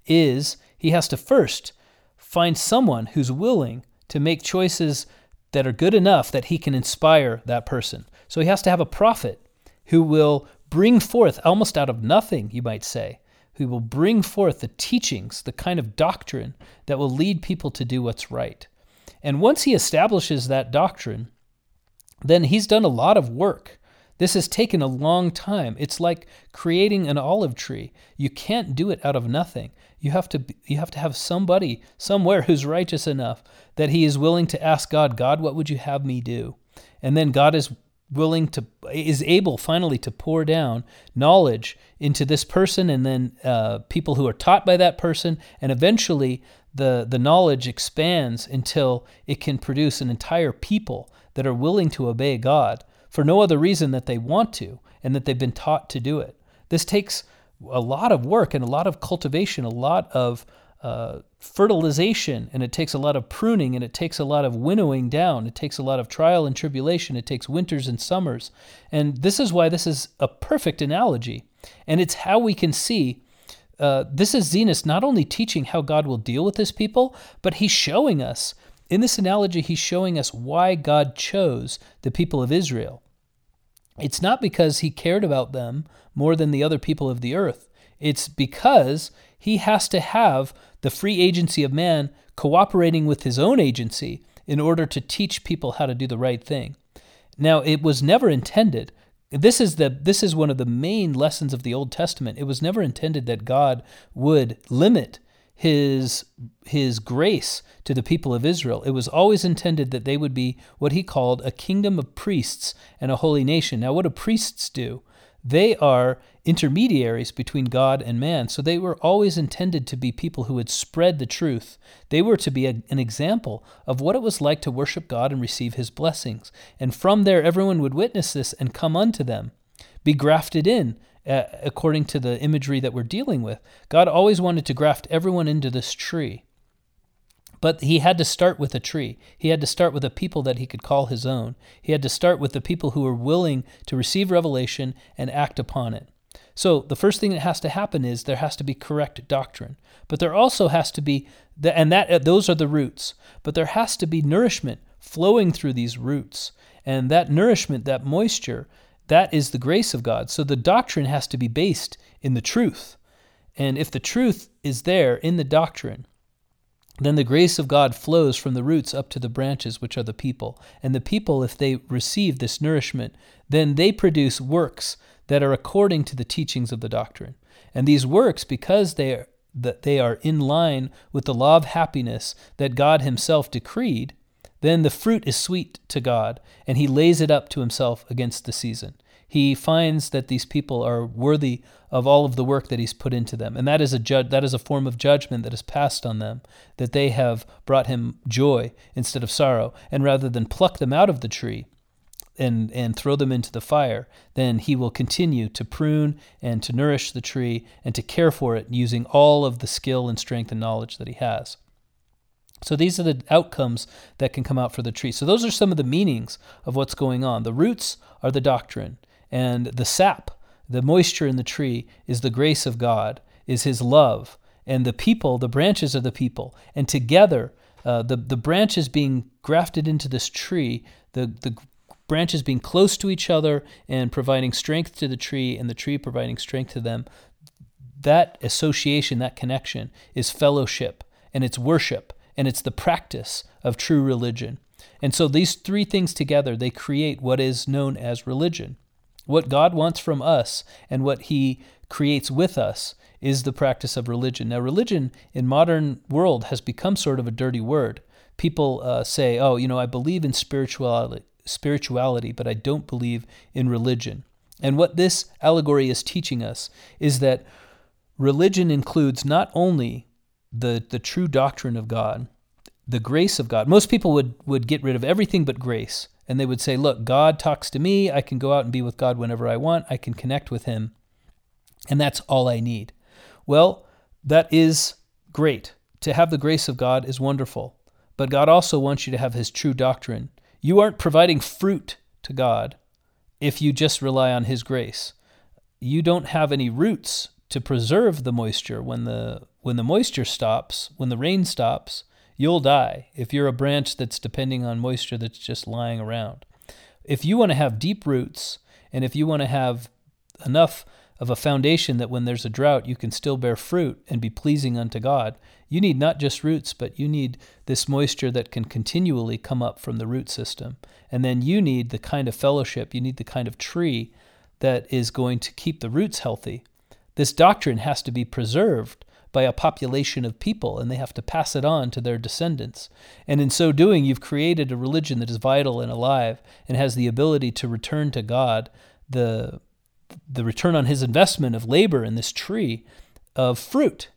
is He has to first find someone who's willing to make choices that are good enough that He can inspire that person. So He has to have a prophet who will bring forth, almost out of nothing, you might say, who will bring forth the teachings, the kind of doctrine that will lead people to do what's right. And once he establishes that doctrine, then he's done a lot of work. This has taken a long time. It's like creating an olive tree. You can't do it out of nothing. You have to you have to have somebody somewhere who's righteous enough that he is willing to ask God, God, what would you have me do? And then God is willing to is able finally to pour down knowledge into this person and then uh, people who are taught by that person. And eventually the the knowledge expands until it can produce an entire people that are willing to obey God for no other reason that they want to and that they've been taught to do it. This takes a lot of work and a lot of cultivation a lot of uh, fertilization and it takes a lot of pruning and it takes a lot of winnowing down. It takes a lot of trial and tribulation. It takes winters and summers. And this is why this is a perfect analogy. And it's how we can see uh, this is Zenos not only teaching how God will deal with his people, but he's showing us. In this analogy, he's showing us why God chose the people of Israel. It's not because he cared about them more than the other people of the earth. It's because he has to have the free agency of man cooperating with his own agency in order to teach people how to do the right thing. Now, it was never intended. This is the this is one of the main lessons of the Old Testament. It was never intended that God would limit his his grace to the people of Israel. It was always intended that they would be what he called a kingdom of priests and a holy nation. Now, what do priests do? They are intermediaries between God and man. So they were always intended to be people who would spread the truth. They were to be a, an example of what it was like to worship God and receive his blessings. And from there, everyone would witness this and come unto them, be grafted in uh, according to the imagery that we're dealing with. God always wanted to graft everyone into this tree. But he had to start with a tree. He had to start with a people that he could call his own. He had to start with the people who were willing to receive revelation and act upon it. So the first thing that has to happen is there has to be correct doctrine. But there also has to be and that uh, those are the roots. But there has to be nourishment flowing through these roots. And that nourishment, that moisture, that is the grace of God. So the doctrine has to be based in the truth. And if the truth is there in the doctrine, then the grace of God flows from the roots up to the branches, which are the people. And the people, if they receive this nourishment, then they produce works that are according to the teachings of the doctrine. And these works, because they are, that they are in line with the law of happiness that God Himself decreed, then the fruit is sweet to God, and He lays it up to Himself against the season. He finds that these people are worthy of all of the work that He's put into them, and that is a ju- that is a form of judgment that is passed on them, that they have brought Him joy instead of sorrow, and rather than pluck them out of the tree, and, and throw them into the fire, then he will continue to prune and to nourish the tree and to care for it using all of the skill and strength and knowledge that he has. So these are the outcomes that can come out for the tree. So those are some of the meanings of what's going on. The roots are the doctrine, and the sap, the moisture in the tree, is the grace of God, is his love. And the people, the branches are the people. And together, uh, the, the branches being grafted into this tree, the, the branches being close to each other and providing strength to the tree, and the tree providing strength to them. That association, that connection, is fellowship and it's worship and it's the practice of true religion. And so these three things together, they create what is known as religion. What God wants from us and what He creates with us is the practice of religion. Now, religion in modern world has become sort of a dirty word. People uh, say, "Oh, you know, I believe in spirituality spirituality, but I don't believe in religion. And what this allegory is teaching us is that religion includes not only the, the true doctrine of God, the grace of God. Most people would, would get rid of everything but grace. And they would say, Look, God talks to me. I can go out and be with God whenever I want. I can connect with Him. And that's all I need. Well, that is great. To have the grace of God is wonderful. But God also wants you to have His true doctrine. You aren't providing fruit to God if you just rely on His grace. You don't have any roots to preserve the moisture when the when the moisture stops, when the rain stops, you'll die if you're a branch that's depending on moisture that's just lying around. If you want to have deep roots and if you want to have enough of a foundation that when there's a drought you can still bear fruit and be pleasing unto God, you need not just roots, but you need this moisture that can continually come up from the root system. And then you need the kind of fellowship, you need the kind of tree that is going to keep the roots healthy. This doctrine has to be preserved by a population of people, and they have to pass it on to their descendants. And in so doing, you've created a religion that is vital and alive and has the ability to return to God the, the return on his investment of labor in this tree of fruit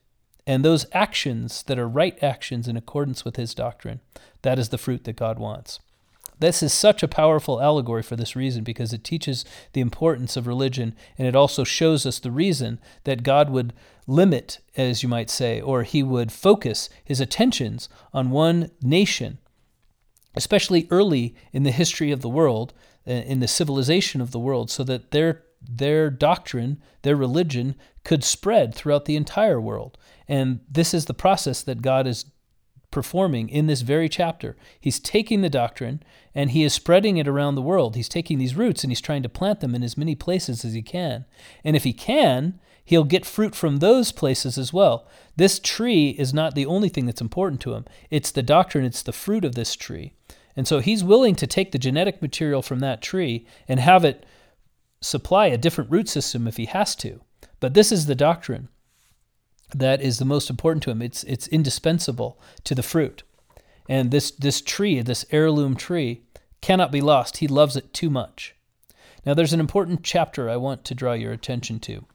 and those actions that are right actions in accordance with his doctrine, that is the fruit that God wants. This is such a powerful allegory for this reason because it teaches the importance of religion and it also shows us the reason that God would limit, as you might say, or he would focus his attentions on one nation, especially early in the history of the world, uh, in the civilization of the world, so that their their doctrine, their religion could spread throughout the entire world. And this is the process that God is performing in this very chapter. He's taking the doctrine and he is spreading it around the world. He's taking these roots and he's trying to plant them in as many places as he can. And if he can, he'll get fruit from those places as well. This tree is not the only thing that's important to him, it's the doctrine, it's the fruit of this tree. And so he's willing to take the genetic material from that tree and have it supply a different root system if he has to. But this is the doctrine. that is the most important to him. It's it's indispensable to the fruit. And this this tree, this heirloom tree, cannot be lost. He loves it too much. Now there's an important chapter I want to draw your attention to.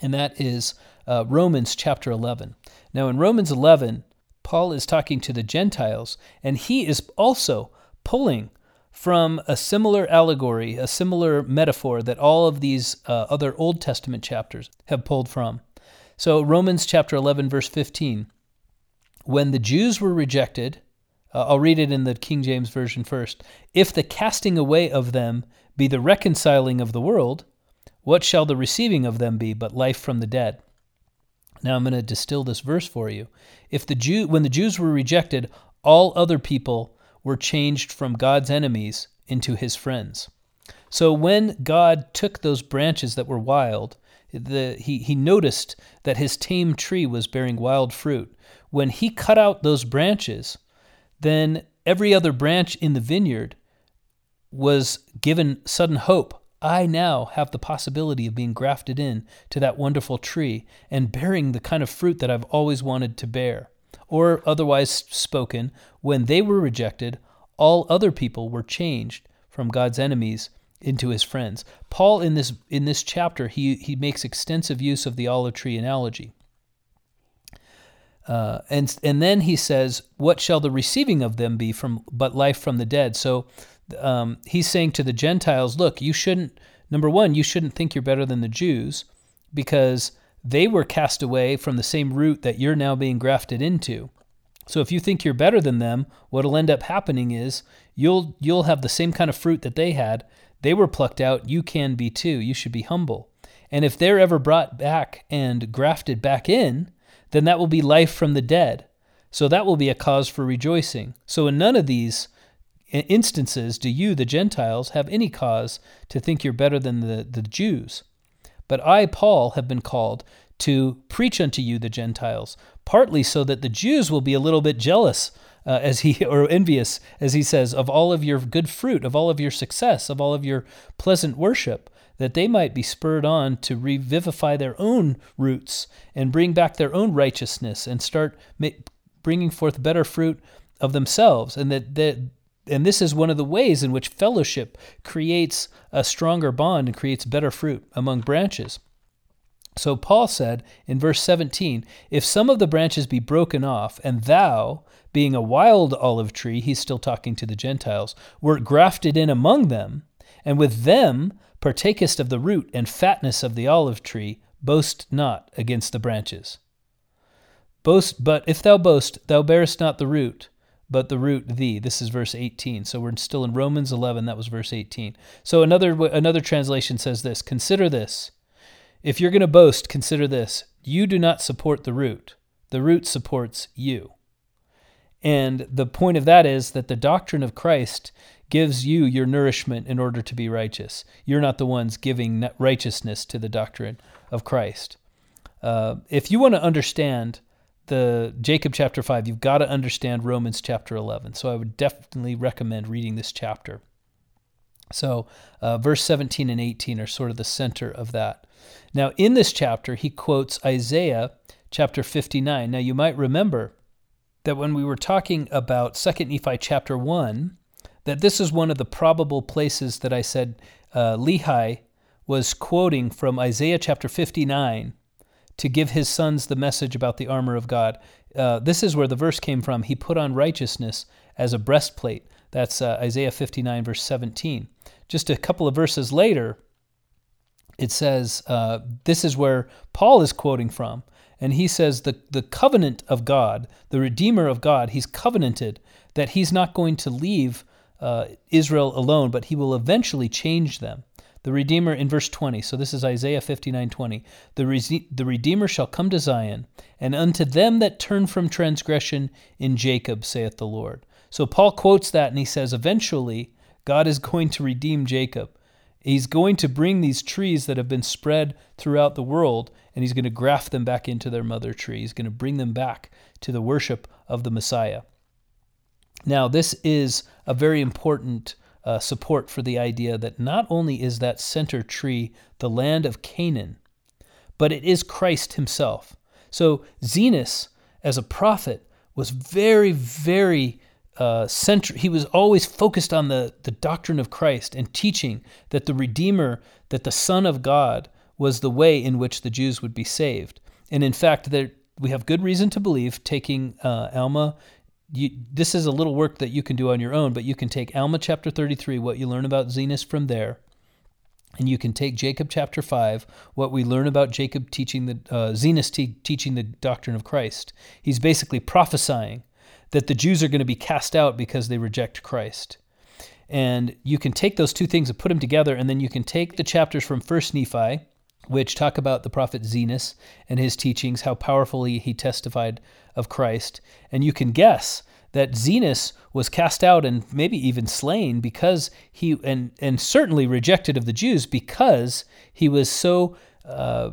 And that is uh, Romans chapter 11. Now in Romans 11, Paul is talking to the Gentiles, and he is also pulling from a similar allegory, a similar metaphor that all of these uh, other Old Testament chapters have pulled from. So, Romans chapter 11, verse 15. When the Jews were rejected, uh, I'll read it in the King James Version first. If the casting away of them be the reconciling of the world, what shall the receiving of them be but life from the dead? Now I'm going to distill this verse for you. If the Jew, when the Jews were rejected, all other people were changed from God's enemies into his friends. So when God took those branches that were wild, the, he, he noticed that his tame tree was bearing wild fruit. When he cut out those branches, then every other branch in the vineyard was given sudden hope. I now have the possibility of being grafted in to that wonderful tree and bearing the kind of fruit that I've always wanted to bear. Or otherwise spoken, when they were rejected, all other people were changed from God's enemies into his friends. Paul in this in this chapter he he makes extensive use of the olive tree analogy. Uh, and and then he says, "What shall the receiving of them be from but life from the dead?" So um, he's saying to the Gentiles, "Look, you shouldn't. Number one, you shouldn't think you're better than the Jews, because they were cast away from the same root that you're now being grafted into. So if you think you're better than them, what'll end up happening is you'll you'll have the same kind of fruit that they had. They were plucked out. You can be too. You should be humble. And if they're ever brought back and grafted back in, then that will be life from the dead. So that will be a cause for rejoicing. So in none of these instances do you, the Gentiles, have any cause to think you're better than the, the Jews. But I, Paul, have been called to preach unto you, the Gentiles, partly so that the Jews will be a little bit jealous. Uh, as he [laughs] or envious as he says of all of your good fruit of all of your success of all of your pleasant worship that they might be spurred on to revivify their own roots and bring back their own righteousness and start ma- bringing forth better fruit of themselves, and that, that and this is one of the ways in which fellowship creates a stronger bond and creates better fruit among branches. So Paul said in verse 17, If some of the branches be broken off, and thou, being a wild olive tree, he's still talking to the Gentiles, wert grafted in among them, and with them partakest of the root and fatness of the olive tree, boast not against the branches. Boast, but if thou boast, thou bearest not the root, but the root the. This is verse 18. So we're still in Romans 11. That was verse 18. So another another translation says this: Consider this. If you're going to boast, consider this: you do not support the root. The root supports you. And the point of that is that the doctrine of Christ gives you your nourishment in order to be righteous. You're not the ones giving righteousness to the doctrine of Christ. Uh, if you want to understand the Jacob chapter 5, you've got to understand Romans chapter 11. So I would definitely recommend reading this chapter. So, uh, verse 17 and 18 are sort of the center of that. Now, in this chapter, he quotes Isaiah chapter 59. Now, you might remember that when we were talking about 2nd Nephi chapter 1, that this is one of the probable places that I said uh, Lehi was quoting from Isaiah chapter 59 to give his sons the message about the armor of God. Uh, this is where the verse came from. He put on righteousness as a breastplate. That's uh, Isaiah 59, verse 17. Just a couple of verses later, it says, uh, this is where Paul is quoting from. And he says, the, the covenant of God, the Redeemer of God, he's covenanted that he's not going to leave uh, Israel alone, but he will eventually change them. The Redeemer in verse 20. So this is Isaiah 59:20. The, Re- the Redeemer shall come to Zion, and unto them that turn from transgression in Jacob, saith the Lord. So Paul quotes that and he says, eventually, God is going to redeem Jacob. He's going to bring these trees that have been spread throughout the world, and he's going to graft them back into their mother tree. He's going to bring them back to the worship of the Messiah. Now, this is a very important uh, support for the idea that not only is that center tree the land of Canaan, but it is Christ himself. So Zenos, as a prophet, was very, very uh, central. He was always focused on the, the doctrine of Christ and teaching that the Redeemer, that the Son of God, was the way in which the Jews would be saved. And in fact, there, we have good reason to believe, taking uh, Alma, you, this is a little work that you can do on your own, but you can take Alma chapter 33, what you learn about Zenos from there, and you can take Jacob chapter 5, what we learn about Jacob teaching the, uh, Zenos te- teaching the doctrine of Christ. He's basically prophesying that the Jews are going to be cast out because they reject Christ. And you can take those two things and put them together, and then you can take the chapters from First Nephi, which talk about the prophet Zenos and his teachings, how powerfully he testified of Christ. And you can guess that Zenos was cast out and maybe even slain because he, and, and certainly rejected of the Jews because he was so uh,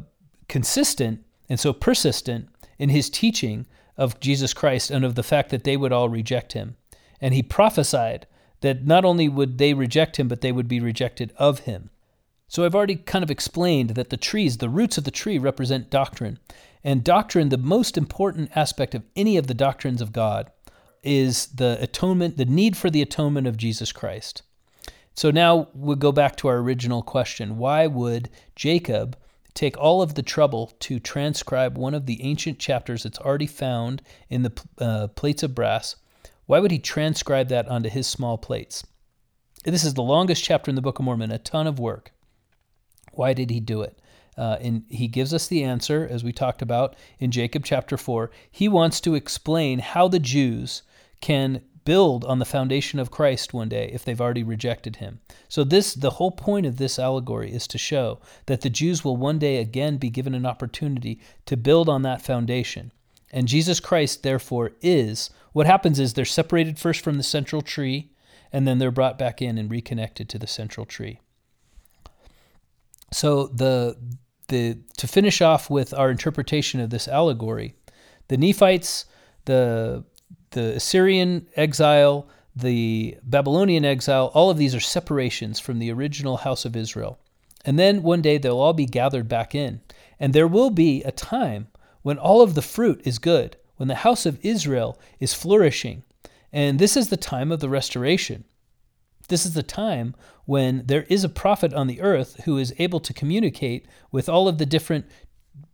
consistent and so persistent in his teaching of Jesus Christ and of the fact that they would all reject him. And he prophesied that not only would they reject him, but they would be rejected of him. So I've already kind of explained that the trees, the roots of the tree, represent doctrine. And doctrine, the most important aspect of any of the doctrines of God, is the atonement, the need for the atonement of Jesus Christ. So now we'll go back to our original question. Why would Jacob take all of the trouble to transcribe one of the ancient chapters that's already found in the uh, plates of brass. Why would he transcribe that onto his small plates? This is the longest chapter in the Book of Mormon, a ton of work. Why did he do it? Uh, and he gives us the answer, as we talked about in Jacob chapter 4. He wants to explain how the Jews can build on the foundation of Christ one day if they've already rejected him. So this the whole point of this allegory is to show that the Jews will one day again be given an opportunity to build on that foundation. And Jesus Christ therefore is what happens is they're separated first from the central tree and then they're brought back in and reconnected to the central tree. So the the to finish off with our interpretation of this allegory, the Nephites, the the Assyrian exile, the Babylonian exile, all of these are separations from the original house of Israel. And then one day they'll all be gathered back in. And there will be a time when all of the fruit is good, when the house of Israel is flourishing. And this is the time of the restoration. This is the time when there is a prophet on the earth who is able to communicate with all of the different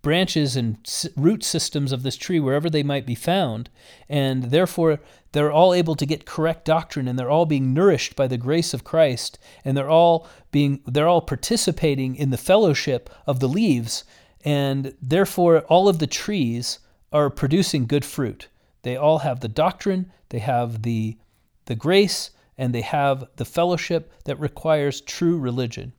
branches and root systems of this tree wherever they might be found and therefore they're all able to get correct doctrine and they're all being nourished by the grace of Christ and they're all being they're all participating in the fellowship of the leaves and therefore all of the trees are producing good fruit. They all have the doctrine they have the the grace and they have the fellowship that requires true religion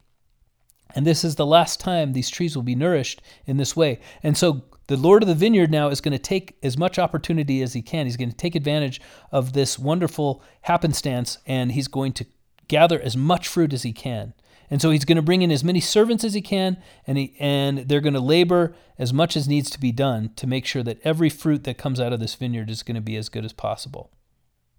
and this is the last time these trees will be nourished in this way. And so the Lord of the vineyard now is going to take as much opportunity as he can. He's going to take advantage of this wonderful happenstance and he's going to gather as much fruit as he can. And so he's going to bring in as many servants as he can, and, he, and they're going to labor as much as needs to be done to make sure that every fruit that comes out of this vineyard is going to be as good as possible.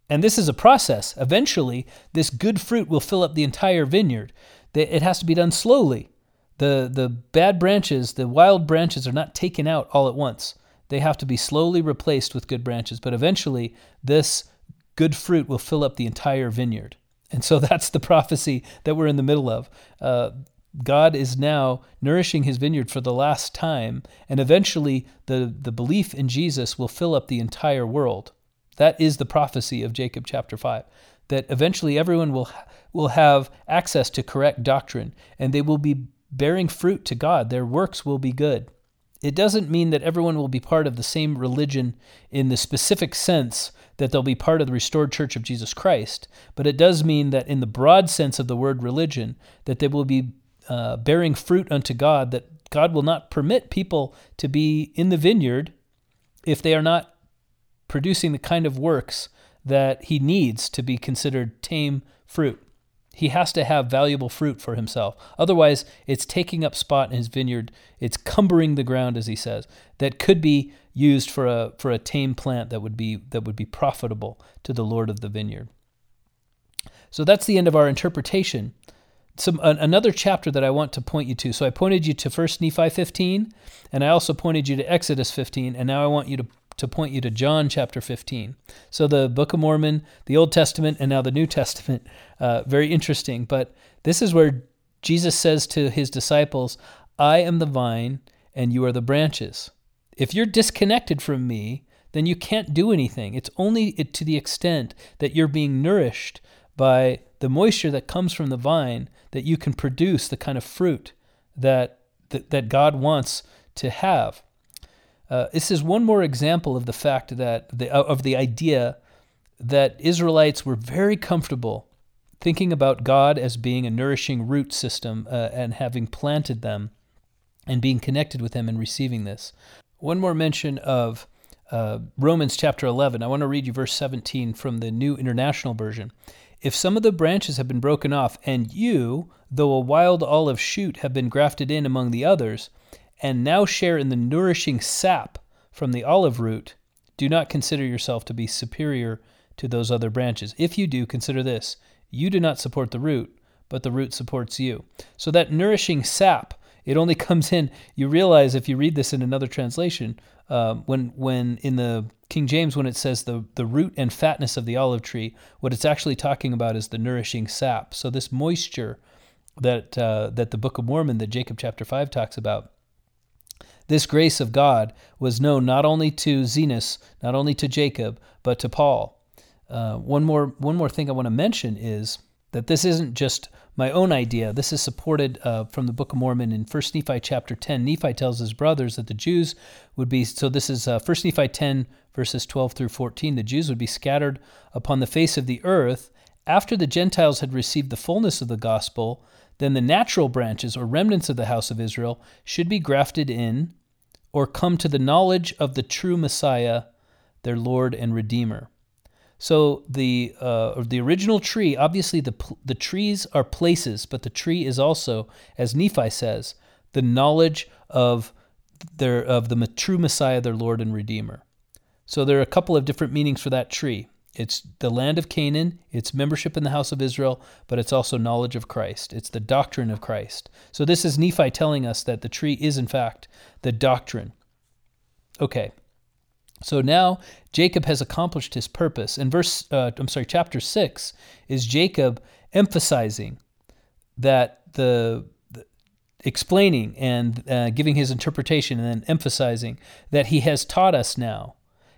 And this is a process. Eventually, this good fruit will fill up the entire vineyard it has to be done slowly. The, the bad branches, the wild branches, are not taken out all at once. They have to be slowly replaced with good branches. But eventually, this good fruit will fill up the entire vineyard. And so [laughs] that's the prophecy that we're in the middle of. Uh, God is now nourishing his vineyard for the last time, and eventually the, the belief in Jesus will fill up the entire world. That is the prophecy of Jacob chapter 5 that eventually everyone will will have access to correct doctrine and they will be bearing fruit to God. Their works will be good. It doesn't mean that everyone will be part of the same religion in the specific sense that they'll be part of the restored church of Jesus Christ, but it does mean that in the broad sense of the word religion, that they will be uh, bearing fruit unto God, that God will not permit people to be in the vineyard if they are not producing the kind of works that he needs to be considered tame fruit. He has to have valuable fruit for himself. Otherwise, it's taking up spot in his vineyard. It's cumbering the ground, as he says, that could be used for a for a tame plant that would be that would be profitable to the Lord of the vineyard. So that's the end of our interpretation. some an, another chapter that I want to point you to. So I pointed you to First Nephi 15, and I also pointed you to Exodus 15, and now I want you to to point you to John chapter 15. So the Book of Mormon, the Old Testament, and now the New Testament. [laughs] Uh, very interesting. But this is where Jesus says to his disciples, I am the vine, and you are the branches. If you're disconnected from me, then you can't do anything. It's only to the extent that you're being nourished by the moisture that comes from the vine that you can produce the kind of fruit that, that, that God wants to have. Uh, this is one more example of the fact that the, of the idea that Israelites were very comfortable thinking about God as being a nourishing root system uh, and having planted them and being connected with Him and receiving this. One more mention of uh, Romans chapter 11. I want to read you verse 17 from the New International Version. If some of the branches have been broken off, and you, though a wild olive shoot, have been grafted in among the others, and now share in the nourishing sap from the olive root, do not consider yourself to be superior to those other branches. If you do, consider this you do not support the root, but the root supports you. So that nourishing sap, it only [laughs] comes in. You realize if you read this in another translation, uh, when when in the King James, when it says the the root and fatness of the olive tree, what it's actually talking about is the nourishing sap. So this moisture that uh, that the Book of Mormon, that Jacob chapter five talks about, this grace of God was known not only to Zenos, not only to Jacob, but to Paul. Uh, one more one more thing I want to mention is that this isn't just my own idea. This is supported uh, from the Book of Mormon in 1 Nephi chapter 10. Nephi tells his brothers that the Jews would be, so this is uh, 1 Nephi 10, verses 12 through 14. The Jews would be scattered upon the face of the earth after the Gentiles had received the fullness of the gospel then the natural branches or remnants of the house of Israel should be grafted in or come to the knowledge of the true Messiah, their Lord and Redeemer. So the uh, the original tree, obviously the the trees are places, but the tree is also, as Nephi says, the knowledge of their of the true Messiah, their Lord and Redeemer. So there are a couple of different meanings for that tree. It's the land of Canaan, it's membership in the house of Israel, but it's also knowledge of Christ. It's the doctrine of Christ. So this is Nephi telling us that the tree is, in fact, the doctrine. Okay. So now Jacob has accomplished his purpose. In verse, uh, I'm sorry, chapter six is Jacob emphasizing that the, the explaining and uh, giving his interpretation and then emphasizing that he has taught us now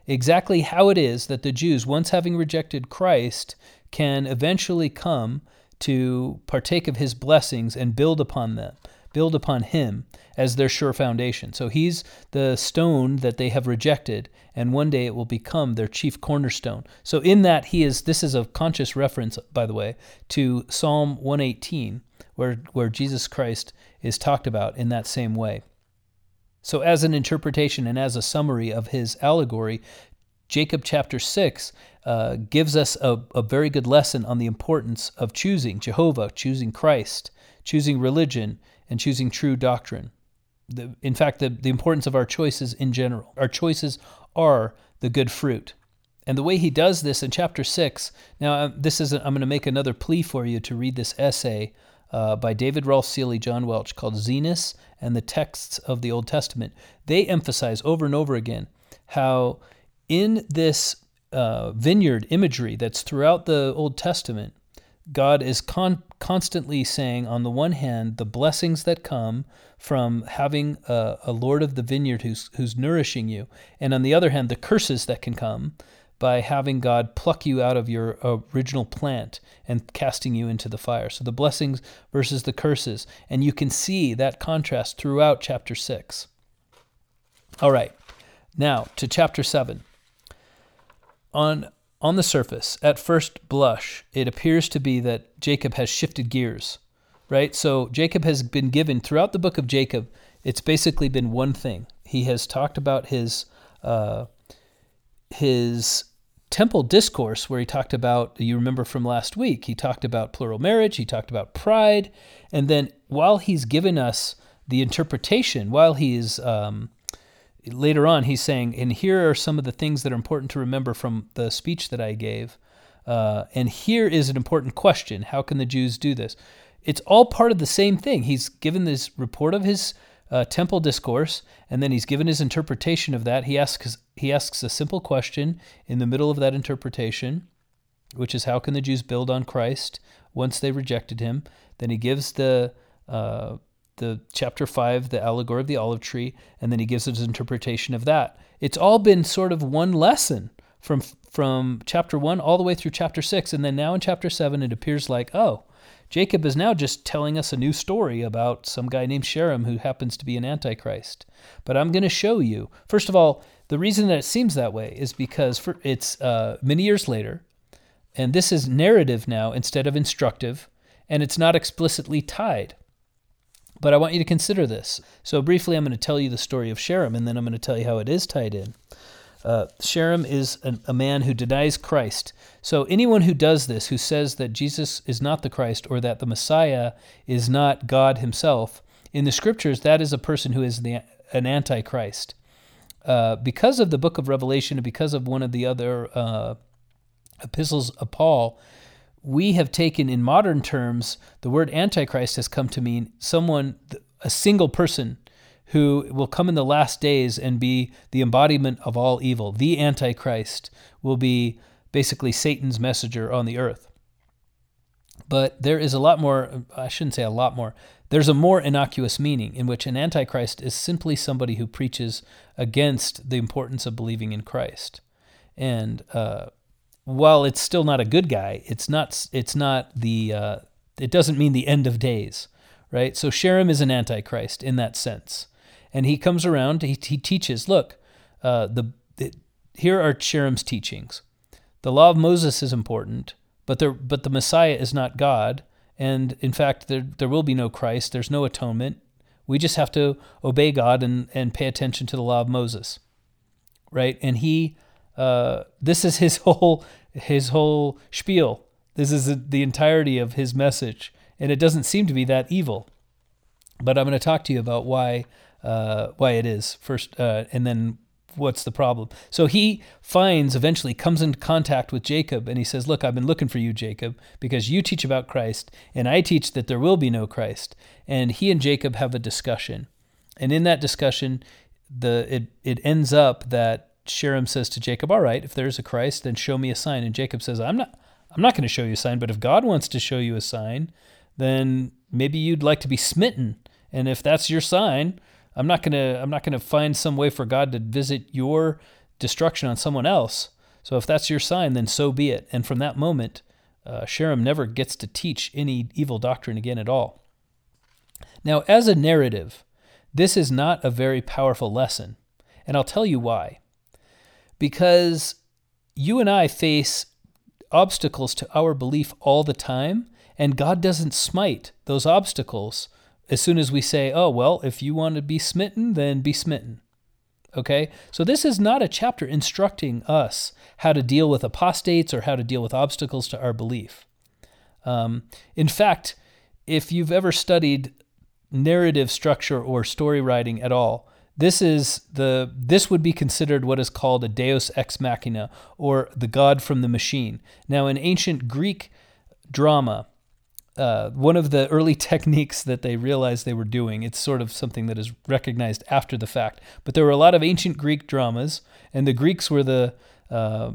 exactly how it is that the Jews, once having rejected Christ, can eventually come to partake of his blessings and build upon them, build upon him as their sure foundation. So he's the stone that they have rejected, and one day it will become their chief cornerstone. So in that he is this is a conscious reference, by the way, to Psalm 118, where, where Jesus Christ is talked about in that same way. So, as an interpretation and as a summary of his allegory, Jacob chapter 6 uh, gives us a, a very good lesson on the importance of choosing Jehovah, choosing Christ, choosing religion, and choosing true doctrine. The, in fact, the, the importance of our choices in general. Our choices are the good fruit. And the way he does this in chapter 6, now uh, this is, i I'm going to make another plea for you to read this essay uh, by David Rolph Seely, John Welch, called Zenos and the Texts of the Old Testament. They emphasize over and over again how in this uh, vineyard imagery that's throughout the Old Testament, God is con- constantly saying, on the one hand, the blessings that come from having a, a Lord of the vineyard who's, who's nourishing you, and on the other hand, the curses that can come by having God pluck you out of your original plant and casting you into the fire. So the blessings versus the curses. And you can see that contrast throughout chapter 6. All right, now to chapter 7. On, on the surface, at first blush, it appears to be that Jacob has shifted gears, right? So Jacob has been given, throughout the book of Jacob, it's basically been one thing. He has talked about his. Uh, his temple discourse where he talked about you remember from last week he talked about plural marriage he talked about pride and then while he's given us the interpretation while he's um, later on he's saying and here are some of the things that are important to remember from the speech that i gave uh, and here is an important question how can the jews do this it's all part of the same thing. He's given this report of his uh, temple discourse, and then he's given his interpretation of that. He asks he asks a simple question in the middle of that interpretation, which is how can the Jews build on Christ once they rejected him? Then he gives the uh, the chapter five, the allegory of the olive tree, and then he gives his interpretation of that. It's all been sort of one lesson from from chapter one all the way through chapter six, and then now in chapter seven, it appears like oh Jacob is now just telling us a new story about some guy named Sherem who happens to be an antichrist. But I'm going to show you. First of all, the reason that it seems that way is because for, it's uh, many years later, and this is narrative now instead of instructive, and it's not explicitly tied. But I want you to consider this. So, briefly, I'm going to tell you the story of Sherem, and then I'm going to tell you how it is tied in. Uh, Sherem is a man who denies Christ. So anyone who does this, who says that Jesus is not the Christ or that the Messiah is not God himself, in the scriptures, that is a person who is the, an antichrist. Uh, because of the book of Revelation and because of one of the other uh, epistles of Paul, we have taken in modern terms the word antichrist has come to mean someone, a single person who will come in the last days and be the embodiment of all evil. The Antichrist will be basically Satan's messenger on the earth. But there is a lot more, I shouldn't say a lot more, there's a more innocuous meaning in which an Antichrist is simply somebody who preaches against the importance of believing in Christ. And uh, while it's still not a good guy, it's not, it's not the, uh, it doesn't mean the end of days, right? So Sherem is an Antichrist in that sense and he comes around. He, he teaches. Look, uh, the, the here are Sherem's teachings. The law of Moses is important, but there but the Messiah is not God, and in fact there there will be no Christ. There's no atonement. We just have to obey God and and pay attention to the law of Moses, right? And he, uh, this is his [laughs] whole his whole spiel. This is the entirety of his message, and it doesn't seem to be that evil. But I'm going to talk to you about why uh, why it is first, uh, and then what's the problem. So he finds eventually comes into contact with Jacob, and he says, "Look, I've been looking for you, Jacob, because you teach about Christ, and I teach that there will be no Christ." And he and Jacob have a discussion, and in that discussion, the it it ends up that Sherem says to Jacob, "All right, if there's a Christ, then show me a sign." And Jacob says, "I'm not." I'm not going to show you a sign, but if God wants to show you a sign, then maybe you'd like to be smitten. And if that's your sign, I'm not gonna I'm not gonna find some way for God to visit your destruction on someone else. So if that's your sign, then so be it. And from that moment, uh, Sherem never gets to teach any evil doctrine again at all. Now, as a narrative, this is not a very powerful lesson, and I'll tell you why. Because you and I face obstacles to our belief all the time, and God doesn't smite those obstacles as soon as we say, oh, well, if you want to be smitten, then be smitten. Okay? So this is not a chapter instructing us how to deal with apostates or how to deal with obstacles to our belief. Um, in fact, if you've ever studied narrative structure or story writing at all, this is the this would be considered what is called a deus ex machina or the god from the machine. Now in ancient Greek drama, uh, one of the early [laughs] techniques that they realized they were doing. It's sort of something that is recognized after the fact. But there were a lot of ancient Greek dramas, and the Greeks were the uh,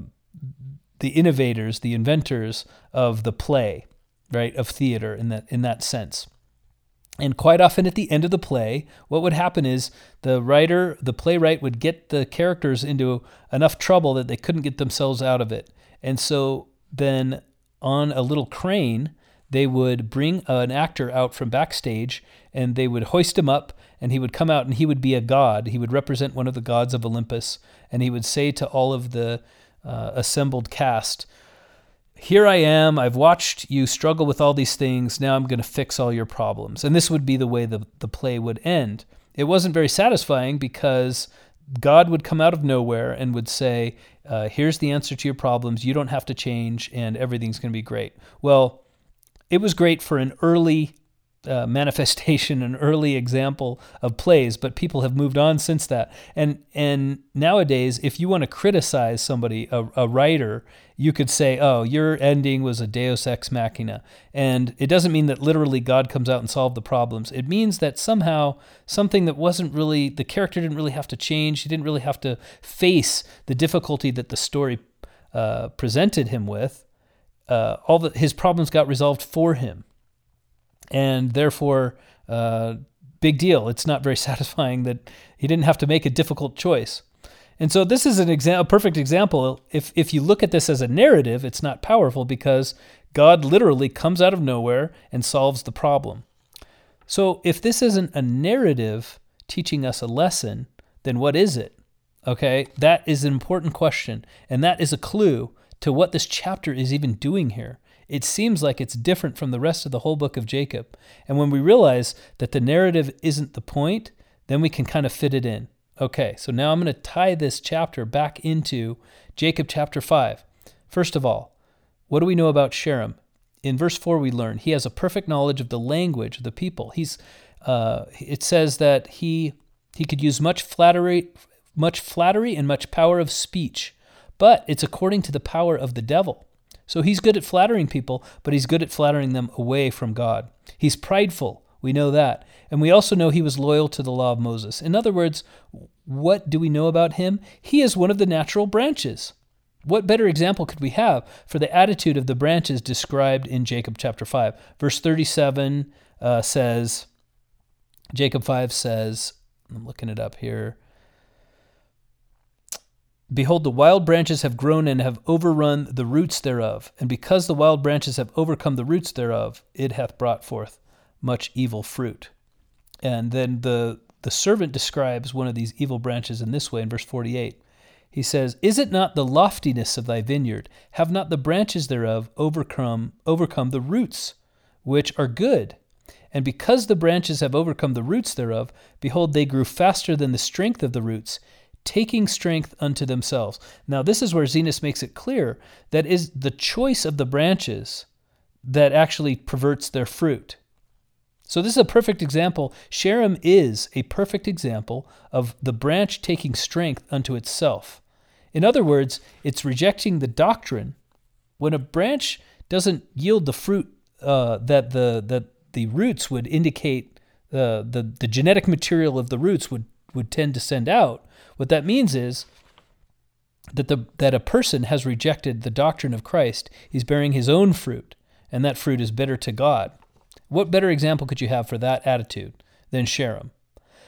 the innovators, the inventors of the play, right, of theater in that in that sense. And quite often at the end of the play, what would happen is the writer, the playwright, would get the characters into enough trouble that they couldn't get themselves out of it. And so then on a little crane, they would bring an actor out from backstage and they would hoist him up and he would come out and he would be a god. He would represent one of the gods of Olympus and he would say to all of the uh, assembled cast, Here I am. I've watched you struggle with all these things. Now I'm going to fix all your problems. And this would be the way the, the play would end. It wasn't very satisfying because God would come out of nowhere and would say, uh, Here's the answer to your problems. You don't have to change, and everything's going to be great. Well, it was great for an early uh, manifestation, an early example of plays, but people have moved on since that. And and nowadays, if you want to criticize somebody, a, a writer, you could say, "Oh, your ending was a Deus ex machina," and it doesn't mean that literally God comes out and solved the problems. It means that somehow something that wasn't really the character didn't really have to change. He didn't really have to face the difficulty that the story uh, presented him with. Uh, all the, his problems got resolved for him and therefore, uh, big deal. It's not very [laughs] satisfying that he didn't have to make a difficult choice. And so this is an exa- a perfect example. If if you look at this as a narrative, it's not powerful because God literally comes out of nowhere and solves the problem. So if this isn't a narrative teaching us a lesson, then what is it? Okay, that is an important question, and that is a clue to what this chapter is even doing here it seems like it's different from the rest of the whole book of Jacob. And when we realize that the narrative isn't the point, then we can kind of fit it in. Okay, so now I'm going to tie this chapter back into Jacob chapter 5. First of all, what do we know about Sherem? In verse 4, we learn he has a perfect knowledge of the language of the people. He's, uh, it says that he, he could use much flattery, much flattery and much power of speech, but it's according to the power of the devil. So he's good at flattering people, but he's good at flattering them away from God. He's prideful. We know that. And we also know he was loyal to the law of Moses. In other words, what do we know about him? He is one of the natural branches. What better example could we have for the attitude of the branches described in Jacob chapter 5? Verse 37 uh, says, Jacob 5 says, I'm looking it up here. Behold, the wild branches have grown and have overrun the roots thereof. And because the wild branches have overcome the roots thereof, it hath brought forth much evil fruit. And then the, the servant describes one of these evil branches in this way in verse 48. He says, Is it not the loftiness of thy vineyard? Have not the branches thereof overcome, overcome the roots, which are good? And because the branches have overcome the roots thereof, behold, they grew faster than the strength of the roots taking strength unto themselves. Now, this is where Zenos makes it clear that is the choice of the branches that actually perverts their fruit. So, this is a perfect example. Sherem is a perfect example of the branch taking strength unto itself. In other words, it's rejecting the doctrine. When a branch doesn't yield the fruit uh, that the that the roots would indicate, uh, the the genetic material of the roots would would tend to send out, what that means is that the that a person has rejected the doctrine of Christ. He's bearing his own fruit, and that fruit is bitter to God. What better example could you have for that attitude than Sherem?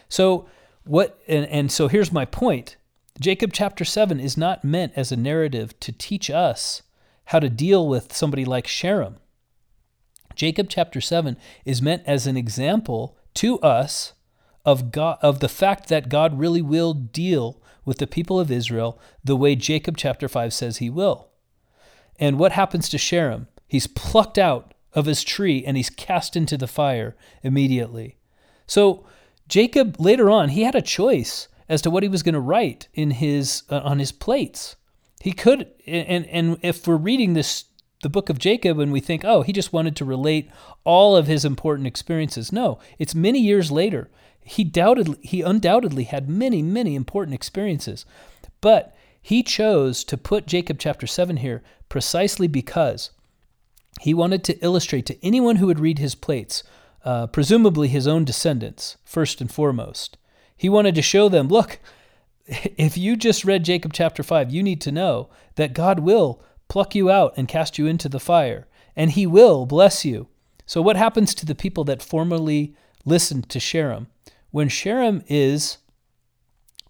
So what and, and so here's my point. Jacob chapter 7 is not meant as a narrative to teach us how to deal with somebody like Sherem. Jacob chapter 7 is meant as an example to us of God of the fact that God really will deal with the people of Israel the way Jacob chapter 5 says he will. And what happens to Sherem? He's plucked out of his tree and he's cast into the fire immediately. So Jacob later on he had a choice as to what he was going to write in his uh, on his plates. He could and and if we're reading this the book of Jacob and we think, "Oh, he just wanted to relate all of his important experiences." No, it's many years later he doubted he undoubtedly had many, many important experiences. But he chose to put Jacob chapter 7 here precisely because he wanted to illustrate to anyone who would read his plates, uh, presumably his own descendants, first and foremost. He wanted to show them look, [laughs] if you just read Jacob chapter 5, you need to know that God will pluck you out and cast you into the fire, and he will bless you. So, what happens to the people that formerly listened to Sherem? When Sherem is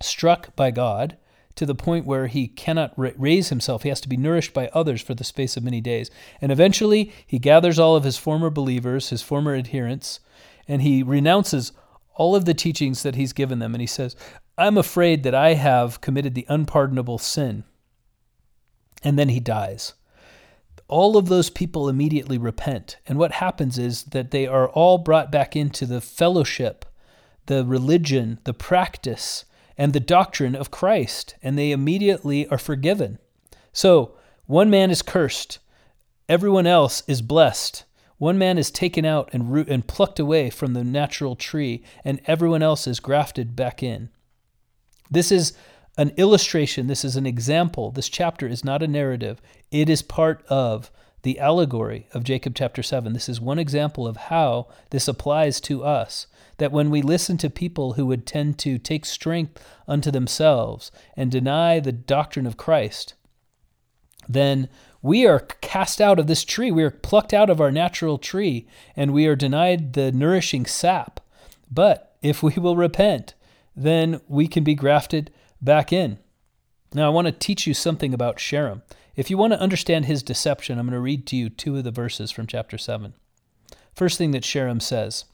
struck by God to the point where he cannot raise himself, he has to be nourished by others for the space of many days. And eventually, he gathers all of his former believers, his former adherents, and he renounces all of the teachings that he's given them. And he says, I'm afraid that I have committed the unpardonable sin. And then he dies. All of those people immediately repent. And what happens is that they are all brought back into the fellowship the religion, the practice, and the doctrine of Christ, and they immediately are forgiven. So, one man is cursed, everyone else is blessed. One man is taken out and root and plucked away from the natural tree, and everyone else is grafted back in. This is an illustration, this is an example. This chapter is not a narrative, it is part of the allegory of Jacob chapter 7. This is one example of how this applies to us. That when we listen to people who would tend to take strength unto themselves and deny the doctrine of Christ, then we are cast out of this tree. We are plucked out of our natural tree and we are denied the nourishing sap. But if we will repent, then we can be grafted back in. Now, I want to teach you something about Sherem. If you want to understand his deception, I'm going to read to you two of the verses from chapter 7. First thing that Sherem says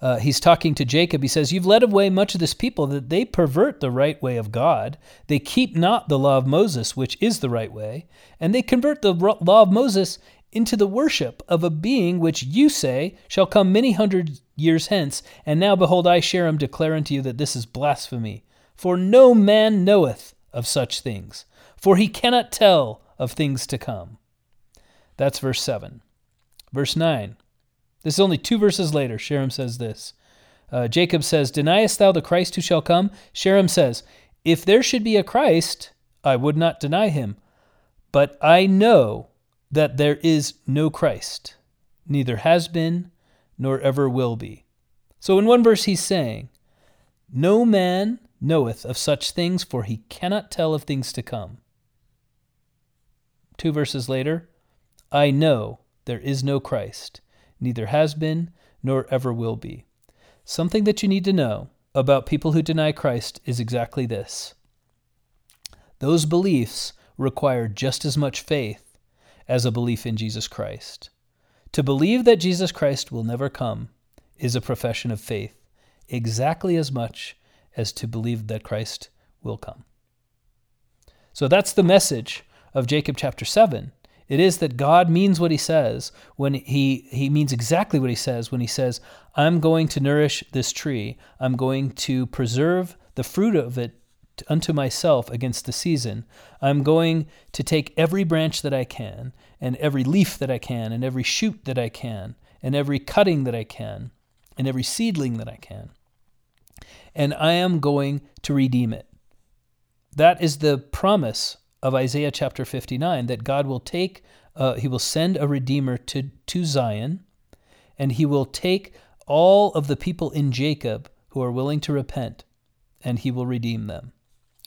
uh, he's talking to Jacob. He says, You've led away much of this people that they pervert the right way of God. They keep not the law of Moses, which is the right way, and they convert the law of Moses into the worship of a being which you say shall come many hundred years hence. And now, behold, I, Sherem, declare unto you that this is blasphemy. For no man knoweth of such things, for he cannot tell of things to come. That's verse 7. Verse 9 this is only two verses later. Sherem says this. Uh, Jacob says, Deniest thou the Christ who shall come? Sherem says, If there should be a Christ, I would not deny him. But I know that there is no Christ, neither has been, nor ever will be. So in one verse he's saying, No man knoweth of such things, for he cannot tell of things to come. Two verses later, I know there is no Christ, neither has been, nor ever will be. Something that you need to know about people who deny Christ is exactly this those beliefs require just as much faith as a belief in Jesus Christ. To believe that Jesus Christ will never come is a profession of faith, exactly as much as to believe that Christ will come. So that's the message of Jacob chapter 7 it is that God means what he says when he, he means exactly what he says when he says, I'm going to nourish this tree. I'm going to preserve the fruit of it unto myself against the season. I'm going to take every branch that I can, and every leaf that I can, and every shoot that I can, and every cutting that I can, and every seedling that I can. And I am going to redeem it. That is the promise of Isaiah chapter 59 that God will take, uh, he will send a redeemer to, to Zion, and he will take all of the people in Jacob who are willing to repent, and he will redeem them.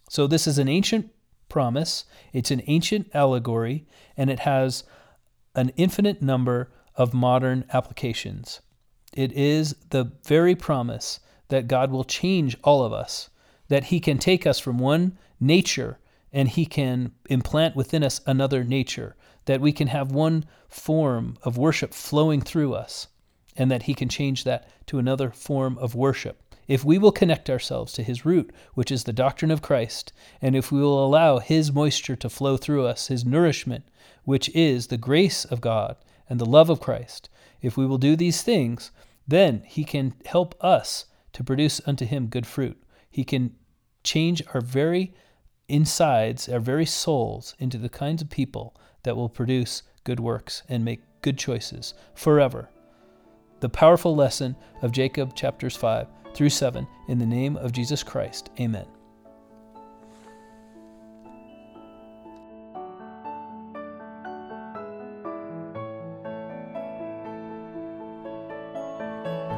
So this is an ancient promise, it's an ancient allegory, and it has an infinite number of modern applications. It is the very promise that God will change all of us, that He can take us from one nature and He can implant within us another nature, that we can have one form of worship flowing through us, and that He can change that to another form of worship. If we will connect ourselves to His root, which is the doctrine of Christ, and if we will allow His moisture to flow through us, His nourishment, which is the grace of God and the love of Christ, if we will do these things, then He can help us to produce unto Him good fruit. He can change our very insides our very souls into the kinds of people that will produce good works and make good choices forever. The powerful lesson of Jacob chapters 5 through 7 in the name of Jesus Christ. Amen.